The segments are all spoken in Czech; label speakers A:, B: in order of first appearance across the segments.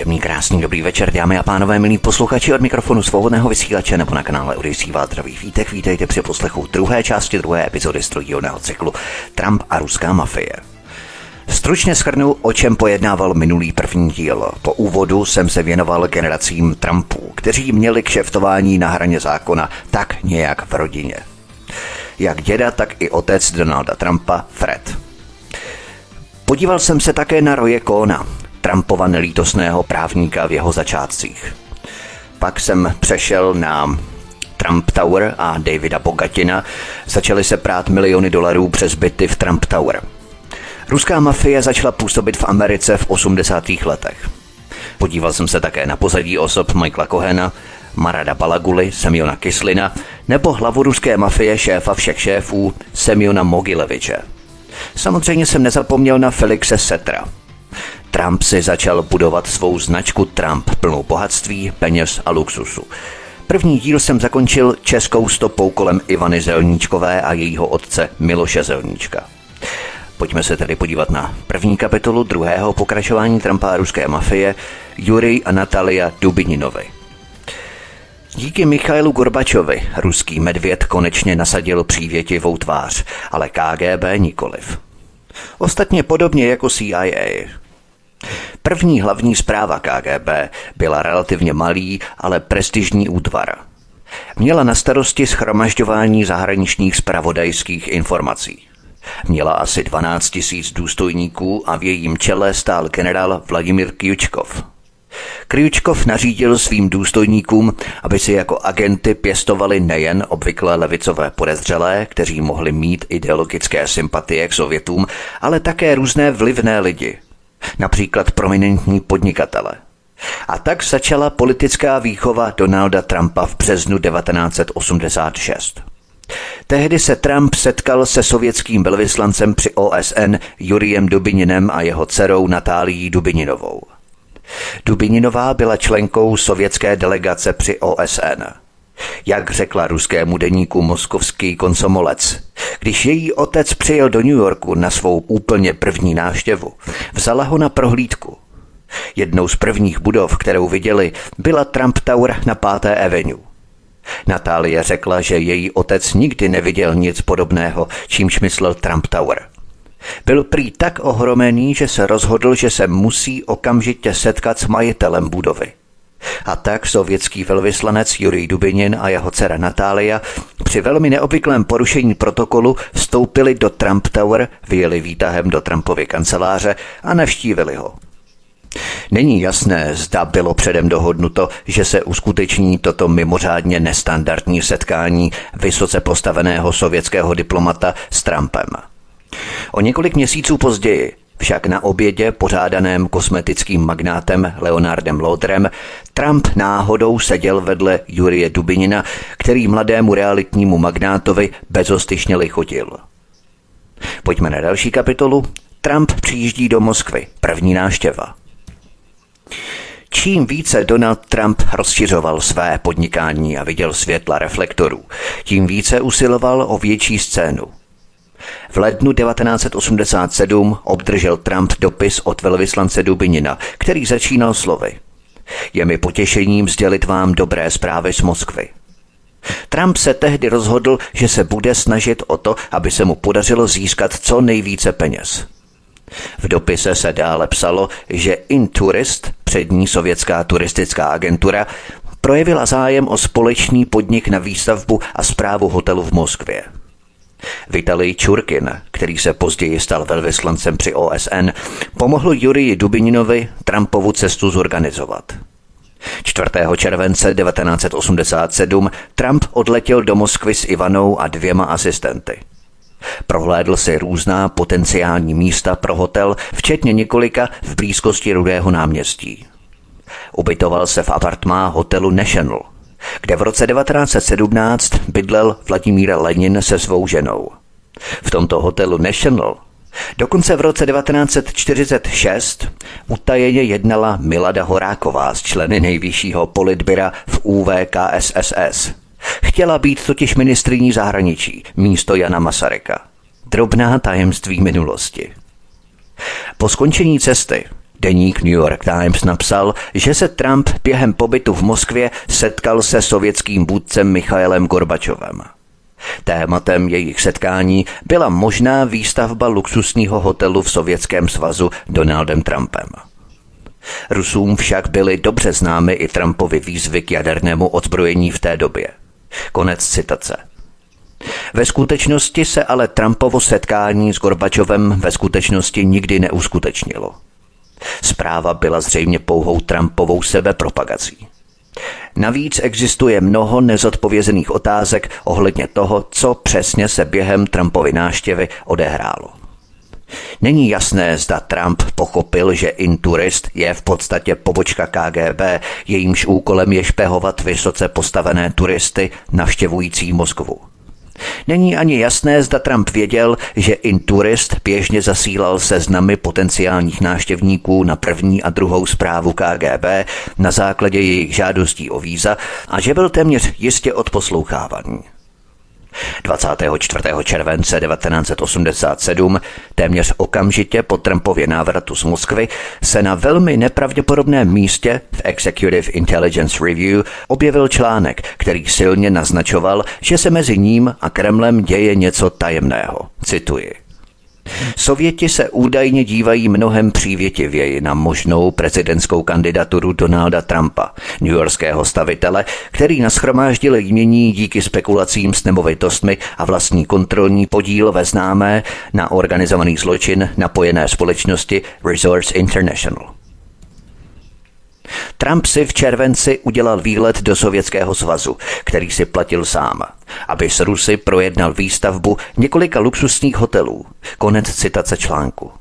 A: Příjemný, krásný, dobrý večer, dámy a pánové, milí posluchači od mikrofonu svobodného vysílače nebo na kanále Odisí Váltravý vítek. Vítejte při poslechu druhé části druhé epizody strojního cyklu Trump a ruská mafie. Stručně schrnu, o čem pojednával minulý první díl. Po úvodu jsem se věnoval generacím Trumpů, kteří měli kšeftování na hraně zákona tak nějak v rodině. Jak děda, tak i otec Donalda Trumpa, Fred. Podíval jsem se také na Roje Kona, Trumpova nelítosného právníka v jeho začátcích. Pak jsem přešel na Trump Tower a Davida Bogatina. Začaly se prát miliony dolarů přes byty v Trump Tower. Ruská mafie začala působit v Americe v 80. letech. Podíval jsem se také na pozadí osob Michaela Kohena, Marada Balaguli, Semiona Kislina nebo hlavu ruské mafie šéfa všech šéfů Semiona Mogileviče. Samozřejmě jsem nezapomněl na Felixe Setra – Trump si začal budovat svou značku Trump plnou bohatství, peněz a luxusu. První díl jsem zakončil českou stopou kolem Ivany Zelníčkové a jejího otce Miloše Zelníčka. Pojďme se tedy podívat na první kapitolu druhého pokračování Trumpa a ruské mafie Jurij a Natalia Dubininovi. Díky Michailu Gorbačovi ruský medvěd konečně nasadil přívětivou tvář, ale KGB nikoliv. Ostatně podobně jako CIA. První hlavní zpráva KGB byla relativně malý, ale prestižní útvar. Měla na starosti schromažďování zahraničních spravodajských informací. Měla asi 12 tisíc důstojníků a v jejím čele stál generál Vladimir Kjučkov. Kryučkov nařídil svým důstojníkům, aby si jako agenty pěstovali nejen obvyklé levicové podezřelé, kteří mohli mít ideologické sympatie k Sovětům, ale také různé vlivné lidi, například prominentní podnikatele. A tak začala politická výchova Donalda Trumpa v březnu 1986. Tehdy se Trump setkal se sovětským velvyslancem při OSN Juriem Dubininem a jeho dcerou Natálií Dubininovou. Dubininová byla členkou sovětské delegace při OSN. Jak řekla ruskému deníku moskovský konsomolec, když její otec přijel do New Yorku na svou úplně první návštěvu, vzala ho na prohlídku. Jednou z prvních budov, kterou viděli, byla Trump Tower na 5. Avenue. Natálie řekla, že její otec nikdy neviděl nic podobného, čímž myslel Trump Tower. Byl prý tak ohromený, že se rozhodl, že se musí okamžitě setkat s majitelem budovy. A tak sovětský velvyslanec Jurij Dubinin a jeho dcera Natália při velmi neobvyklém porušení protokolu vstoupili do Trump Tower, vyjeli výtahem do Trumpovy kanceláře a navštívili ho. Není jasné, zda bylo předem dohodnuto, že se uskuteční toto mimořádně nestandardní setkání vysoce postaveného sovětského diplomata s Trumpem. O několik měsíců později však na obědě pořádaném kosmetickým magnátem Leonardem Lotrem Trump náhodou seděl vedle Jurie Dubinina, který mladému realitnímu magnátovi bezostyšně lichotil. Pojďme na další kapitolu. Trump přijíždí do Moskvy. První náštěva. Čím více Donald Trump rozšiřoval své podnikání a viděl světla reflektorů, tím více usiloval o větší scénu – v lednu 1987 obdržel Trump dopis od velvyslance Dubinina, který začínal slovy. Je mi potěšením sdělit vám dobré zprávy z Moskvy. Trump se tehdy rozhodl, že se bude snažit o to, aby se mu podařilo získat co nejvíce peněz. V dopise se dále psalo, že Intourist, přední sovětská turistická agentura, projevila zájem o společný podnik na výstavbu a zprávu hotelu v Moskvě. Vitalij Čurkin, který se později stal velvyslancem při OSN, pomohl Jurii Dubininovi Trumpovu cestu zorganizovat. 4. července 1987 Trump odletěl do Moskvy s Ivanou a dvěma asistenty. Prohlédl si různá potenciální místa pro hotel, včetně několika v blízkosti Rudého náměstí. Ubytoval se v apartmá hotelu National – kde v roce 1917 bydlel Vladimír Lenin se svou ženou. V tomto hotelu National Dokonce v roce 1946 utajeně jednala Milada Horáková s členy nejvyššího politbyra v UVKSSS. Chtěla být totiž ministriní zahraničí místo Jana Masaryka. Drobná tajemství minulosti. Po skončení cesty Deník New York Times napsal, že se Trump během pobytu v Moskvě setkal se sovětským vůdcem Michailem Gorbačovem. Tématem jejich setkání byla možná výstavba luxusního hotelu v Sovětském svazu Donaldem Trumpem. Rusům však byly dobře známy i Trumpovi výzvy k jadernému odzbrojení v té době. Konec citace. Ve skutečnosti se ale Trumpovo setkání s Gorbačovem ve skutečnosti nikdy neuskutečnilo. Zpráva byla zřejmě pouhou Trumpovou sebepropagací. Navíc existuje mnoho nezodpovězených otázek ohledně toho, co přesně se během Trumpovy náštěvy odehrálo. Není jasné, zda Trump pochopil, že Inturist je v podstatě pobočka KGB, jejímž úkolem je špehovat vysoce postavené turisty navštěvující Moskvu. Není ani jasné, zda Trump věděl, že Inturist běžně zasílal seznamy potenciálních náštěvníků na první a druhou zprávu KGB na základě jejich žádostí o víza a že byl téměř jistě odposlouchávaný. 24. července 1987, téměř okamžitě po Trumpově návratu z Moskvy, se na velmi nepravděpodobném místě v Executive Intelligence Review objevil článek, který silně naznačoval, že se mezi ním a Kremlem děje něco tajemného. Cituji. Sověti se údajně dívají mnohem přívětivěji na možnou prezidentskou kandidaturu Donalda Trumpa, newyorského stavitele, který naschromáždil jmění díky spekulacím s nemovitostmi a vlastní kontrolní podíl ve známé na organizovaný zločin napojené společnosti Resorts International. Trump si v červenci udělal výlet do Sovětského svazu, který si platil sám, aby s Rusy projednal výstavbu několika luxusních hotelů. Konec citace článku.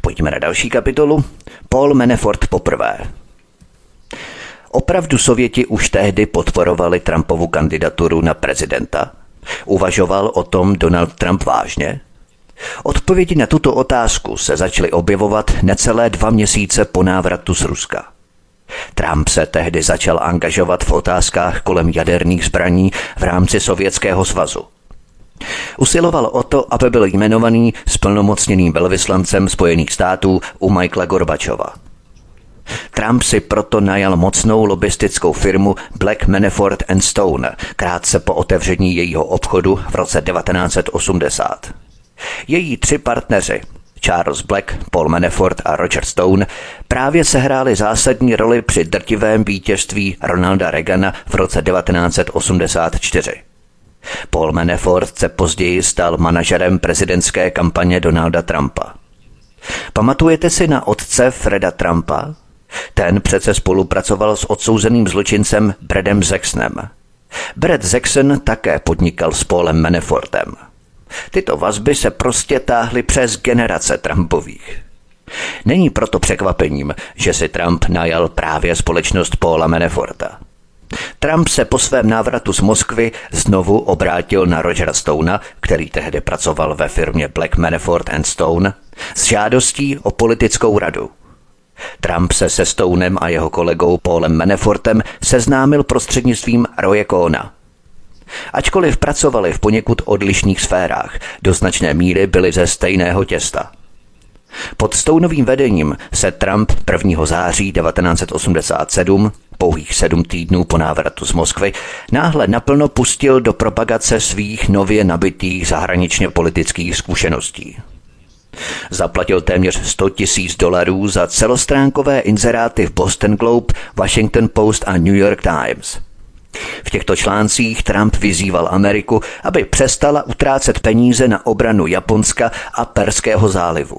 A: Pojďme na další kapitolu. Paul Manafort poprvé. Opravdu Sověti už tehdy podporovali Trumpovu kandidaturu na prezidenta? Uvažoval o tom Donald Trump vážně? Odpovědi na tuto otázku se začaly objevovat necelé dva měsíce po návratu z Ruska. Trump se tehdy začal angažovat v otázkách kolem jaderných zbraní v rámci Sovětského svazu. Usiloval o to, aby byl jmenovaný splnomocněným velvyslancem Spojených států u Michaela Gorbačova. Trump si proto najal mocnou lobistickou firmu Black Manafort and Stone krátce po otevření jejího obchodu v roce 1980. Její tři partneři, Charles Black, Paul Manafort a Roger Stone právě sehráli zásadní roli při drtivém vítězství Ronalda Reagana v roce 1984. Paul Manafort se později stal manažerem prezidentské kampaně Donalda Trumpa. Pamatujete si na otce Freda Trumpa? Ten přece spolupracoval s odsouzeným zločincem Bradem Zexnem. Brad Zexen také podnikal s Paulem Manafortem – Tyto vazby se prostě táhly přes generace Trumpových. Není proto překvapením, že si Trump najal právě společnost Paula Manaforta. Trump se po svém návratu z Moskvy znovu obrátil na Rogera Stona, který tehdy pracoval ve firmě Black Manafort and Stone, s žádostí o politickou radu. Trump se se Stonem a jeho kolegou Paulem Manafortem seznámil prostřednictvím Roye Kona – Ačkoliv pracovali v poněkud odlišných sférách, do značné míry byli ze stejného těsta. Pod Stounovým vedením se Trump 1. září 1987, pouhých sedm týdnů po návratu z Moskvy, náhle naplno pustil do propagace svých nově nabitých zahraničně politických zkušeností. Zaplatil téměř 100 tisíc dolarů za celostránkové inzeráty v Boston Globe, Washington Post a New York Times – v těchto článcích Trump vyzýval Ameriku, aby přestala utrácet peníze na obranu Japonska a Perského zálivu.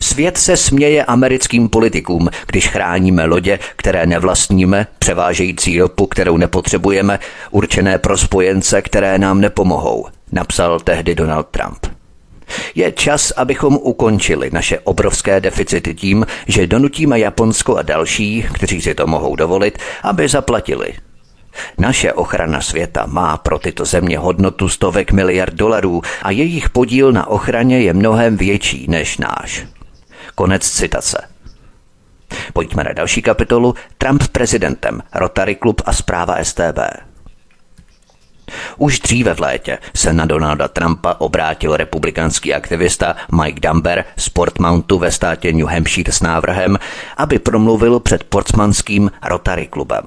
A: Svět se směje americkým politikům, když chráníme lodě, které nevlastníme, převážející ropu, kterou nepotřebujeme, určené pro spojence, které nám nepomohou, napsal tehdy Donald Trump. Je čas, abychom ukončili naše obrovské deficity tím, že donutíme Japonsko a další, kteří si to mohou dovolit, aby zaplatili Naše ochrana světa má pro tyto země hodnotu stovek miliard dolarů a jejich podíl na ochraně je mnohem větší než náš. Konec citace. Pojďme na další kapitolu. Trump prezidentem, Rotary Club a zpráva STB. Už dříve v létě se na Donalda Trumpa obrátil republikánský aktivista Mike Dumber z Portmountu ve státě New Hampshire s návrhem, aby promluvil před portsmanským Rotary klubem.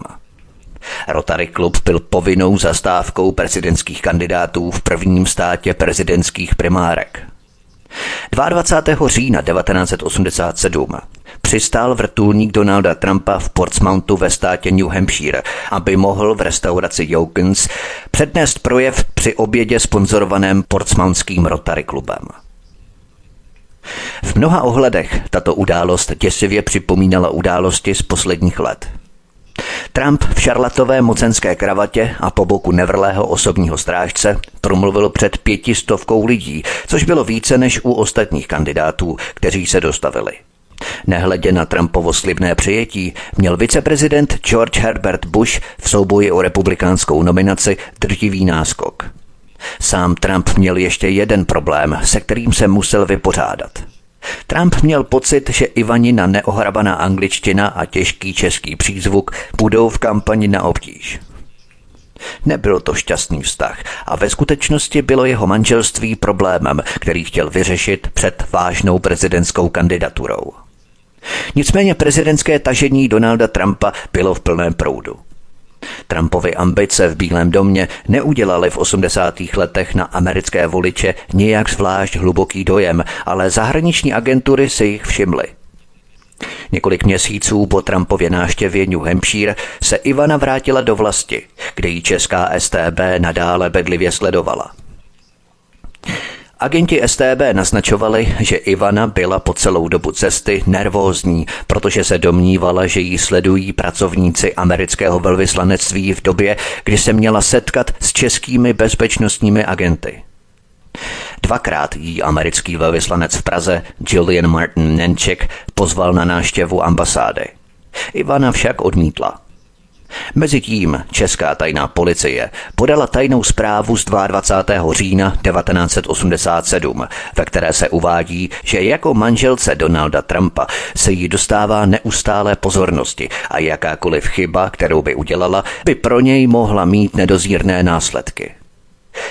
A: Rotary klub byl povinnou zastávkou prezidentských kandidátů v prvním státě prezidentských primárek. 22. října 1987 přistál vrtulník Donalda Trumpa v Portsmouthu ve státě New Hampshire, aby mohl v restauraci Jokens přednést projev při obědě sponzorovaném Portsmouthským Rotary klubem. V mnoha ohledech tato událost děsivě připomínala události z posledních let – Trump v šarlatové mocenské kravatě a po boku nevrlého osobního strážce promluvil před pětistovkou lidí, což bylo více než u ostatních kandidátů, kteří se dostavili. Nehledě na Trumpovo slibné přijetí, měl viceprezident George Herbert Bush v souboji o republikánskou nominaci drtivý náskok. Sám Trump měl ještě jeden problém, se kterým se musel vypořádat – Trump měl pocit, že Ivanina neohrabaná angličtina a těžký český přízvuk budou v kampani na obtíž. Nebyl to šťastný vztah a ve skutečnosti bylo jeho manželství problémem, který chtěl vyřešit před vážnou prezidentskou kandidaturou. Nicméně prezidentské tažení Donalda Trumpa bylo v plném proudu. Trumpovy ambice v Bílém domě neudělaly v 80. letech na americké voliče nijak zvlášť hluboký dojem, ale zahraniční agentury si jich všimly. Několik měsíců po Trumpově náštěvě New Hampshire se Ivana vrátila do vlasti, kde ji česká STB nadále bedlivě sledovala. Agenti STB naznačovali, že Ivana byla po celou dobu cesty nervózní, protože se domnívala, že ji sledují pracovníci amerického velvyslanectví v době, kdy se měla setkat s českými bezpečnostními agenty. Dvakrát jí americký velvyslanec v Praze Julian Martin Nenček pozval na náštěvu ambasády. Ivana však odmítla. Mezitím česká tajná policie podala tajnou zprávu z 22. října 1987, ve které se uvádí, že jako manželce Donalda Trumpa se jí dostává neustále pozornosti a jakákoliv chyba, kterou by udělala, by pro něj mohla mít nedozírné následky.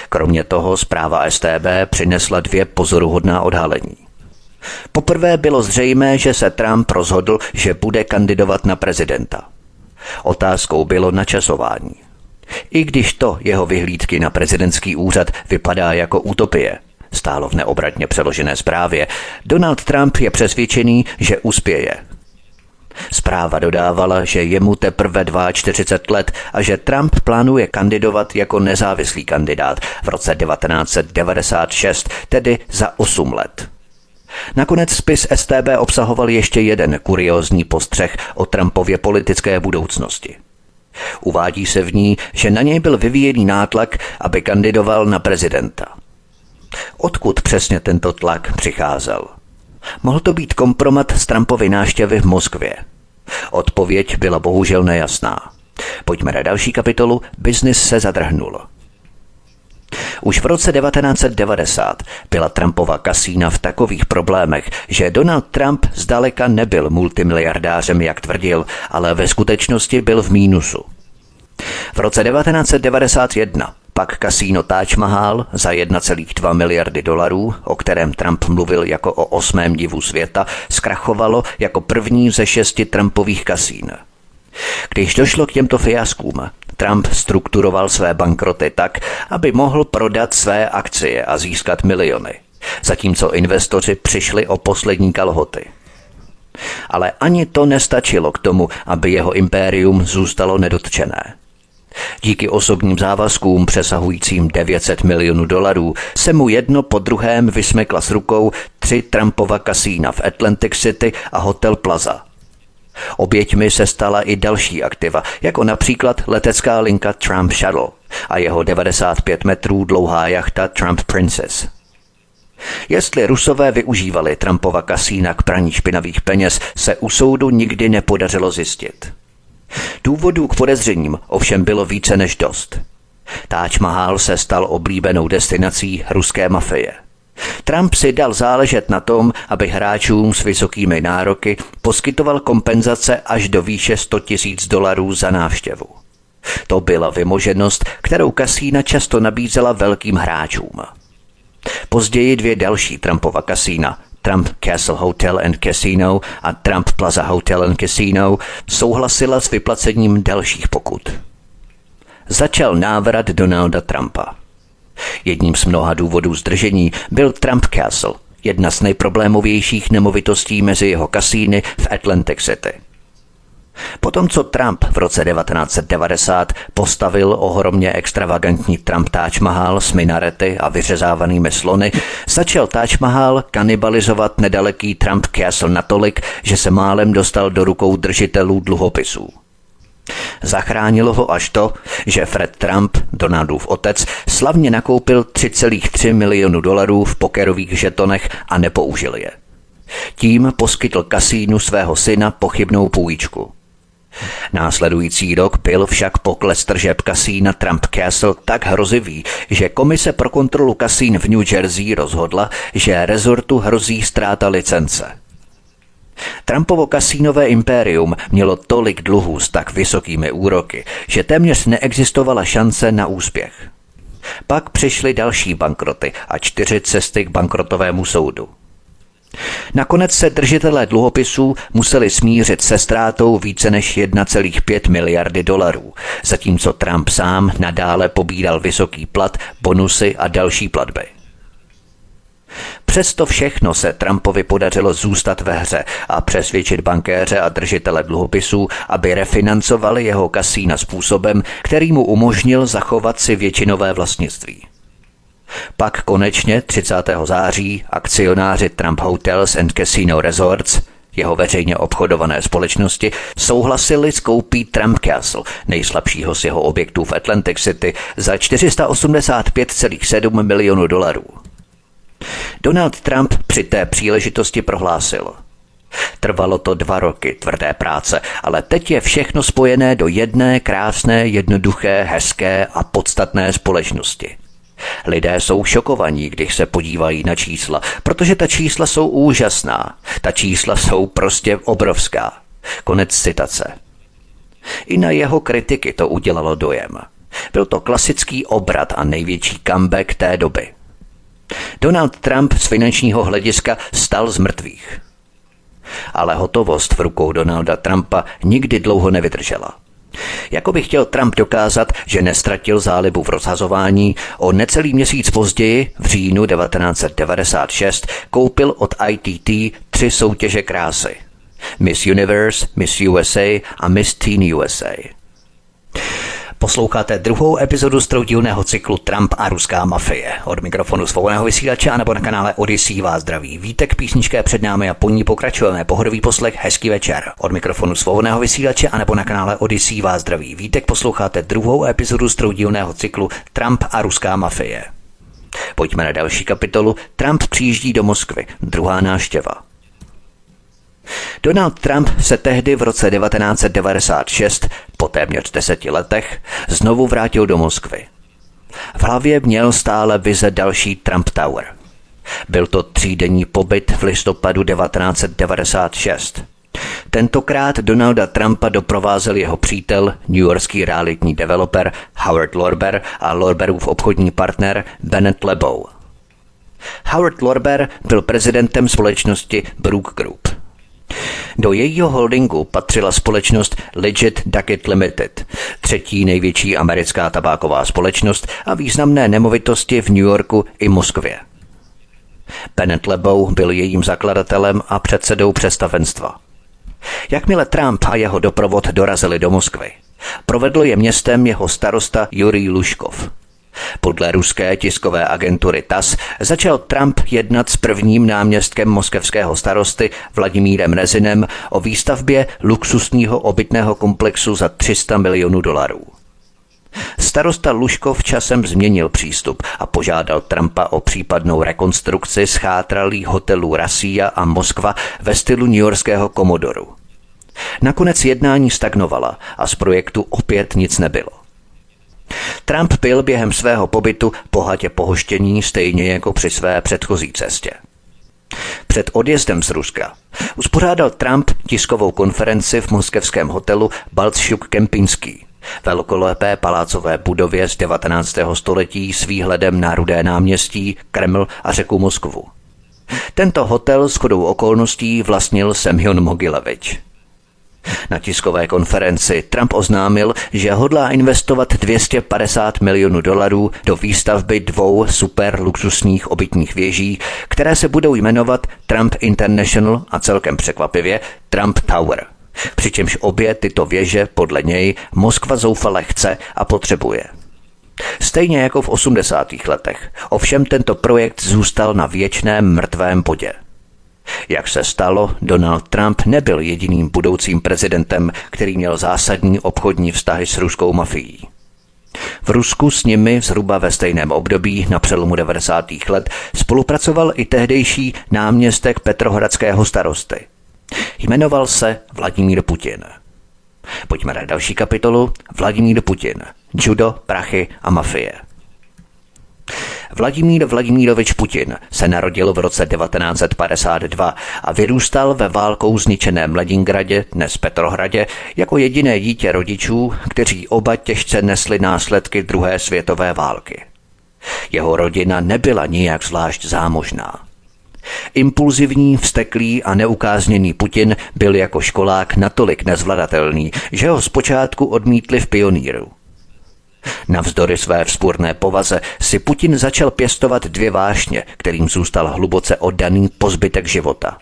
A: Kromě toho zpráva STB přinesla dvě pozoruhodná odhalení. Poprvé bylo zřejmé, že se Trump rozhodl, že bude kandidovat na prezidenta – Otázkou bylo načasování. I když to jeho vyhlídky na prezidentský úřad vypadá jako utopie, stálo v neobratně přeložené zprávě, Donald Trump je přesvědčený, že uspěje. Zpráva dodávala, že je mu teprve 42 let a že Trump plánuje kandidovat jako nezávislý kandidát v roce 1996, tedy za 8 let. Nakonec spis STB obsahoval ještě jeden kuriózní postřeh o Trumpově politické budoucnosti. Uvádí se v ní, že na něj byl vyvíjený nátlak, aby kandidoval na prezidenta. Odkud přesně tento tlak přicházel? Mohl to být kompromat z Trumpovy náštěvy v Moskvě. Odpověď byla bohužel nejasná. Pojďme na další kapitolu Biznis se zadrhnul. Už v roce 1990 byla Trumpova kasína v takových problémech, že Donald Trump zdaleka nebyl multimiliardářem, jak tvrdil, ale ve skutečnosti byl v mínusu. V roce 1991 pak kasíno Taj Mahal za 1,2 miliardy dolarů, o kterém Trump mluvil jako o osmém divu světa, zkrachovalo jako první ze šesti Trumpových kasín. Když došlo k těmto fiaskům, Trump strukturoval své bankroty tak, aby mohl prodat své akcie a získat miliony, zatímco investoři přišli o poslední kalhoty. Ale ani to nestačilo k tomu, aby jeho impérium zůstalo nedotčené. Díky osobním závazkům přesahujícím 900 milionů dolarů se mu jedno po druhém vysmekla s rukou tři Trumpova kasína v Atlantic City a Hotel Plaza – Oběťmi se stala i další aktiva, jako například letecká linka Trump Shuttle a jeho 95 metrů dlouhá jachta Trump Princess. Jestli Rusové využívali Trumpova kasína k praní špinavých peněz, se u soudu nikdy nepodařilo zjistit. Důvodů k podezřením ovšem bylo více než dost. Táč Mahal se stal oblíbenou destinací ruské mafie. Trump si dal záležet na tom, aby hráčům s vysokými nároky poskytoval kompenzace až do výše 100 tisíc dolarů za návštěvu. To byla vymoženost, kterou kasína často nabízela velkým hráčům. Později dvě další Trumpova kasína, Trump Castle Hotel and Casino a Trump Plaza Hotel and Casino, souhlasila s vyplacením dalších pokut. Začal návrat Donalda Trumpa. Jedním z mnoha důvodů zdržení byl Trump Castle, jedna z nejproblémovějších nemovitostí mezi jeho kasíny v Atlantic City – Potom, co Trump v roce 1990 postavil ohromně extravagantní Trump Taj Mahal s minarety a vyřezávanými slony, začal Taj Mahal kanibalizovat nedaleký Trump Castle natolik, že se málem dostal do rukou držitelů dluhopisů. Zachránilo ho až to, že Fred Trump, Donaldův otec, slavně nakoupil 3,3 milionu dolarů v pokerových žetonech a nepoužil je. Tím poskytl kasínu svého syna pochybnou půjčku. Následující rok byl však pokles tržeb kasína Trump Castle tak hrozivý, že Komise pro kontrolu kasín v New Jersey rozhodla, že rezortu hrozí ztráta licence. Trumpovo kasínové impérium mělo tolik dluhů s tak vysokými úroky, že téměř neexistovala šance na úspěch. Pak přišly další bankroty a čtyři cesty k bankrotovému soudu. Nakonec se držitelé dluhopisů museli smířit se ztrátou více než 1,5 miliardy dolarů, zatímco Trump sám nadále pobíral vysoký plat, bonusy a další platby. Přesto všechno se Trumpovi podařilo zůstat ve hře a přesvědčit bankéře a držitele dluhopisů, aby refinancovali jeho kasína způsobem, který mu umožnil zachovat si většinové vlastnictví. Pak konečně 30. září akcionáři Trump Hotels and Casino Resorts jeho veřejně obchodované společnosti souhlasili s koupí Trump Castle, nejslabšího z jeho objektů v Atlantic City, za 485,7 milionů dolarů. Donald Trump při té příležitosti prohlásil. Trvalo to dva roky tvrdé práce, ale teď je všechno spojené do jedné krásné, jednoduché, hezké a podstatné společnosti. Lidé jsou šokovaní, když se podívají na čísla, protože ta čísla jsou úžasná. Ta čísla jsou prostě obrovská. Konec citace. I na jeho kritiky to udělalo dojem. Byl to klasický obrat a největší comeback té doby. Donald Trump z finančního hlediska stal z mrtvých. Ale hotovost v rukou Donalda Trumpa nikdy dlouho nevydržela. Jako by chtěl Trump dokázat, že nestratil zálibu v rozhazování, o necelý měsíc později, v říjnu 1996, koupil od ITT tři soutěže krásy. Miss Universe, Miss USA a Miss Teen USA. Posloucháte druhou epizodu stroudílného cyklu Trump a ruská mafie. Od mikrofonu svobodného vysílače a nebo na kanále Odyssey vás zdraví. Vítek písničké před námi a po ní pokračujeme. Pohodový poslech, hezký večer. Od mikrofonu svobodného vysílače a nebo na kanále Odyssey vás zdraví. Vítek posloucháte druhou epizodu stroudílného cyklu Trump a ruská mafie. Pojďme na další kapitolu. Trump přijíždí do Moskvy. Druhá náštěva. Donald Trump se tehdy v roce 1996, po téměř deseti letech, znovu vrátil do Moskvy. V hlavě měl stále vize další Trump Tower. Byl to třídenní pobyt v listopadu 1996. Tentokrát Donalda Trumpa doprovázel jeho přítel, newyorský realitní developer Howard Lorber a Lorberův obchodní partner Bennett Lebow. Howard Lorber byl prezidentem společnosti Brook Group. Do jejího holdingu patřila společnost Legit Ducket Limited, třetí největší americká tabáková společnost a významné nemovitosti v New Yorku i Moskvě. Bennett Lebow byl jejím zakladatelem a předsedou představenstva. Jakmile Trump a jeho doprovod dorazili do Moskvy, provedl je městem jeho starosta Jurij Luškov – podle ruské tiskové agentury TAS začal Trump jednat s prvním náměstkem moskevského starosty Vladimírem Rezinem o výstavbě luxusního obytného komplexu za 300 milionů dolarů. Starosta Luškov časem změnil přístup a požádal Trumpa o případnou rekonstrukci schátralých hotelů Rasia a Moskva ve stylu newyorského komodoru. Nakonec jednání stagnovala a z projektu opět nic nebylo. Trump byl během svého pobytu bohatě pohoštění stejně jako při své předchozí cestě. Před odjezdem z Ruska uspořádal Trump tiskovou konferenci v moskevském hotelu Baltšuk Kempinský, velkolepé palácové budově z 19. století s výhledem na Rudé náměstí, Kreml a řeku Moskvu. Tento hotel s chodou okolností vlastnil Semyon Mogilevič. Na tiskové konferenci Trump oznámil, že hodlá investovat 250 milionů dolarů do výstavby dvou super luxusních obytních věží, které se budou jmenovat Trump International a celkem překvapivě Trump Tower. Přičemž obě tyto věže podle něj Moskva zoufale chce a potřebuje. Stejně jako v 80. letech. Ovšem tento projekt zůstal na věčném mrtvém bodě. Jak se stalo, Donald Trump nebyl jediným budoucím prezidentem, který měl zásadní obchodní vztahy s ruskou mafií. V Rusku s nimi zhruba ve stejném období na přelomu 90. let spolupracoval i tehdejší náměstek Petrohradského starosty. Jmenoval se Vladimír Putin. Pojďme na další kapitolu. Vladimír Putin. Judo, prachy a mafie. Vladimír Vladimírovič Putin se narodil v roce 1952 a vyrůstal ve válkou zničeném Ledingradě, dnes Petrohradě, jako jediné dítě rodičů, kteří oba těžce nesli následky druhé světové války. Jeho rodina nebyla nijak zvlášť zámožná. Impulzivní, vzteklý a neukázněný Putin byl jako školák natolik nezvladatelný, že ho zpočátku odmítli v pioníru. Navzdory své vzpůrné povaze si Putin začal pěstovat dvě vášně, kterým zůstal hluboce oddaný po zbytek života.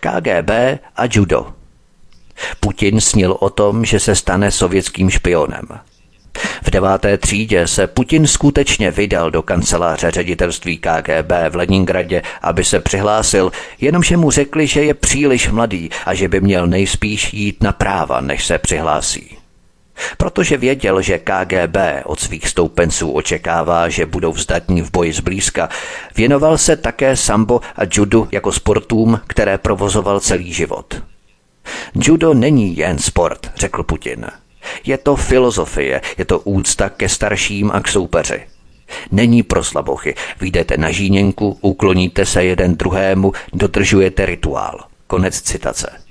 A: KGB a judo. Putin snil o tom, že se stane sovětským špionem. V deváté třídě se Putin skutečně vydal do kanceláře ředitelství KGB v Leningradě, aby se přihlásil, jenomže mu řekli, že je příliš mladý a že by měl nejspíš jít na práva, než se přihlásí. Protože věděl, že KGB od svých stoupenců očekává, že budou vzdatní v boji zblízka, věnoval se také sambo a judu jako sportům, které provozoval celý život. Judo není jen sport, řekl Putin. Je to filozofie, je to úcta ke starším a k soupeři. Není pro slabochy. Vyjdete na žíněnku, ukloníte se jeden druhému, dodržujete rituál. Konec citace.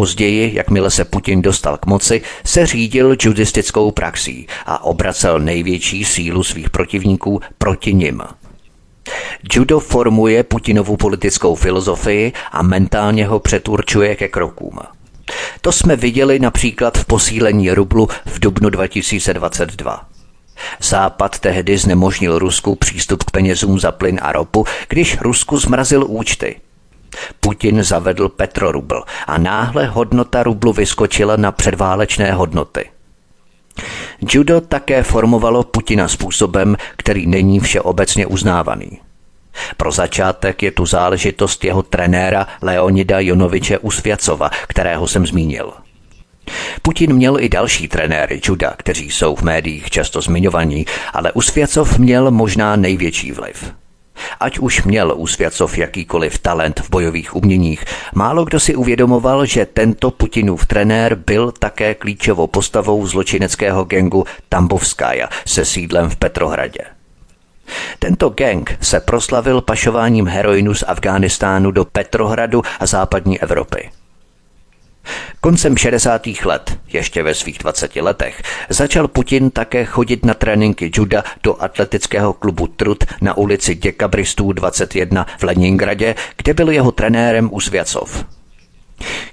A: Později, jakmile se Putin dostal k moci, se řídil judistickou praxí a obracel největší sílu svých protivníků proti nim. Judo formuje Putinovu politickou filozofii a mentálně ho přeturčuje ke krokům. To jsme viděli například v posílení rublu v dubnu 2022. Západ tehdy znemožnil Rusku přístup k penězům za plyn a ropu, když Rusku zmrazil účty – Putin zavedl petrorubl a náhle hodnota rublu vyskočila na předválečné hodnoty. Judo také formovalo Putina způsobem, který není všeobecně uznávaný. Pro začátek je tu záležitost jeho trenéra Leonida Jonoviče Usvěcova, kterého jsem zmínil. Putin měl i další trenéry juda, kteří jsou v médiích často zmiňovaní, ale Usvěcov měl možná největší vliv. Ať už měl Úsvěcov jakýkoliv talent v bojových uměních, málo kdo si uvědomoval, že tento Putinův trenér byl také klíčovou postavou zločineckého gengu Tambovskája se sídlem v Petrohradě. Tento gang se proslavil pašováním heroinu z Afghánistánu do Petrohradu a západní Evropy. Koncem 60. let, ještě ve svých 20 letech, začal Putin také chodit na tréninky juda do atletického klubu Trud na ulici Děkabristů 21 v Leningradě, kde byl jeho trenérem Usvěcov.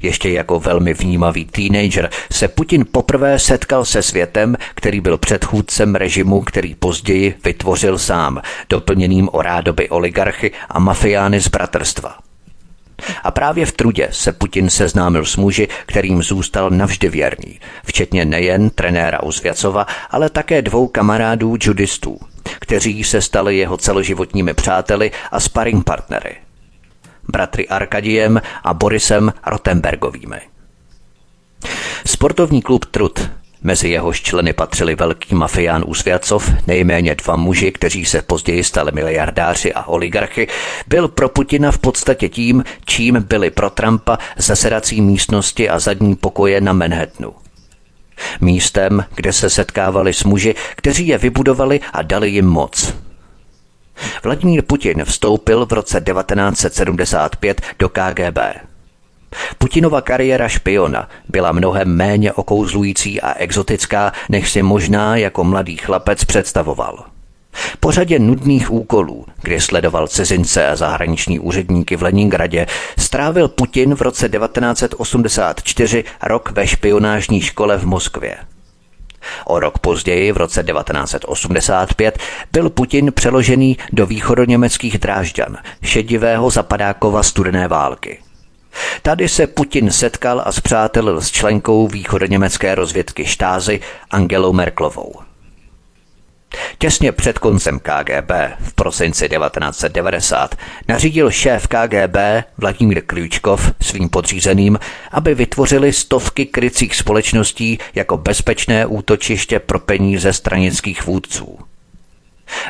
A: Ještě jako velmi vnímavý teenager se Putin poprvé setkal se světem, který byl předchůdcem režimu, který později vytvořil sám, doplněným o rádoby oligarchy a mafiány z bratrstva. A právě v Trudě se Putin seznámil s muži, kterým zůstal navždy věrný, včetně nejen trenéra Uzvěcova, ale také dvou kamarádů judistů, kteří se stali jeho celoživotními přáteli a sparring partnery. Bratry Arkadiem a Borisem Rotenbergovými. Sportovní klub Trud Mezi jehož členy patřili velký mafián Usvěcov, nejméně dva muži, kteří se později stali miliardáři a oligarchy, byl pro Putina v podstatě tím, čím byli pro Trumpa zasedací místnosti a zadní pokoje na Manhattanu. Místem, kde se setkávali s muži, kteří je vybudovali a dali jim moc. Vladimír Putin vstoupil v roce 1975 do KGB. Putinova kariéra špiona byla mnohem méně okouzlující a exotická, než si možná jako mladý chlapec představoval. Po řadě nudných úkolů, kdy sledoval cizince a zahraniční úředníky v Leningradě, strávil Putin v roce 1984 rok ve špionážní škole v Moskvě. O rok později, v roce 1985, byl Putin přeložený do východoněmeckých drážďan, šedivého zapadákova studené války. Tady se Putin setkal a zpřátelil s členkou východoněmecké rozvědky štázy Angelou Merklovou. Těsně před koncem KGB v prosinci 1990 nařídil šéf KGB Vladimír Klíčkov svým podřízeným, aby vytvořili stovky krycích společností jako bezpečné útočiště pro peníze stranických vůdců.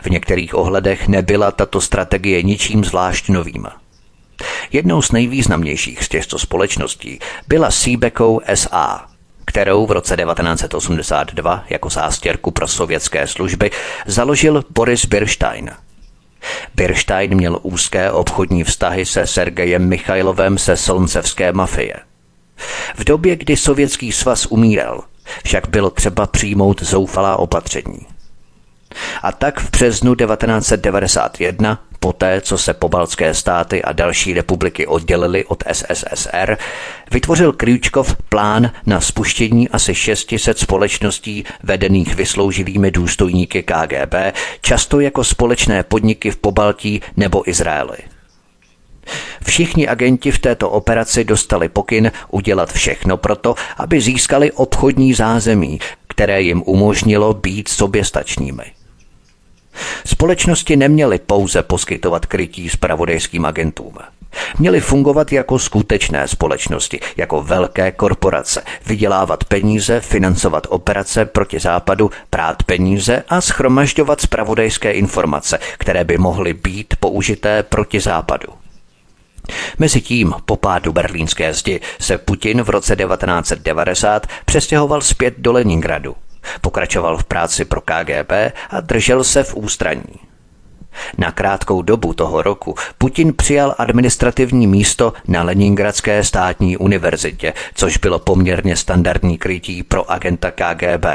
A: V některých ohledech nebyla tato strategie ničím zvlášť novým. Jednou z nejvýznamnějších z těchto společností byla Seabeco SA, kterou v roce 1982 jako zástěrku pro sovětské služby založil Boris Birstein. Birstein měl úzké obchodní vztahy se Sergejem Michajlovem se Solncevské mafie. V době, kdy sovětský svaz umíral, však bylo třeba přijmout zoufalá opatření. A tak v březnu 1991 poté, co se pobaltské státy a další republiky oddělily od SSSR, vytvořil Krýčkov plán na spuštění asi 600 společností vedených vysloužilými důstojníky KGB, často jako společné podniky v Pobaltí nebo Izraeli. Všichni agenti v této operaci dostali pokyn udělat všechno proto, aby získali obchodní zázemí, které jim umožnilo být soběstačními. Společnosti neměly pouze poskytovat krytí spravodajským agentům. Měly fungovat jako skutečné společnosti, jako velké korporace, vydělávat peníze, financovat operace proti západu, prát peníze a schromažďovat spravodajské informace, které by mohly být použité proti západu. Mezitím po pádu berlínské zdi se Putin v roce 1990 přestěhoval zpět do Leningradu Pokračoval v práci pro KGB a držel se v ústraní. Na krátkou dobu toho roku Putin přijal administrativní místo na Leningradské státní univerzitě, což bylo poměrně standardní krytí pro agenta KGB.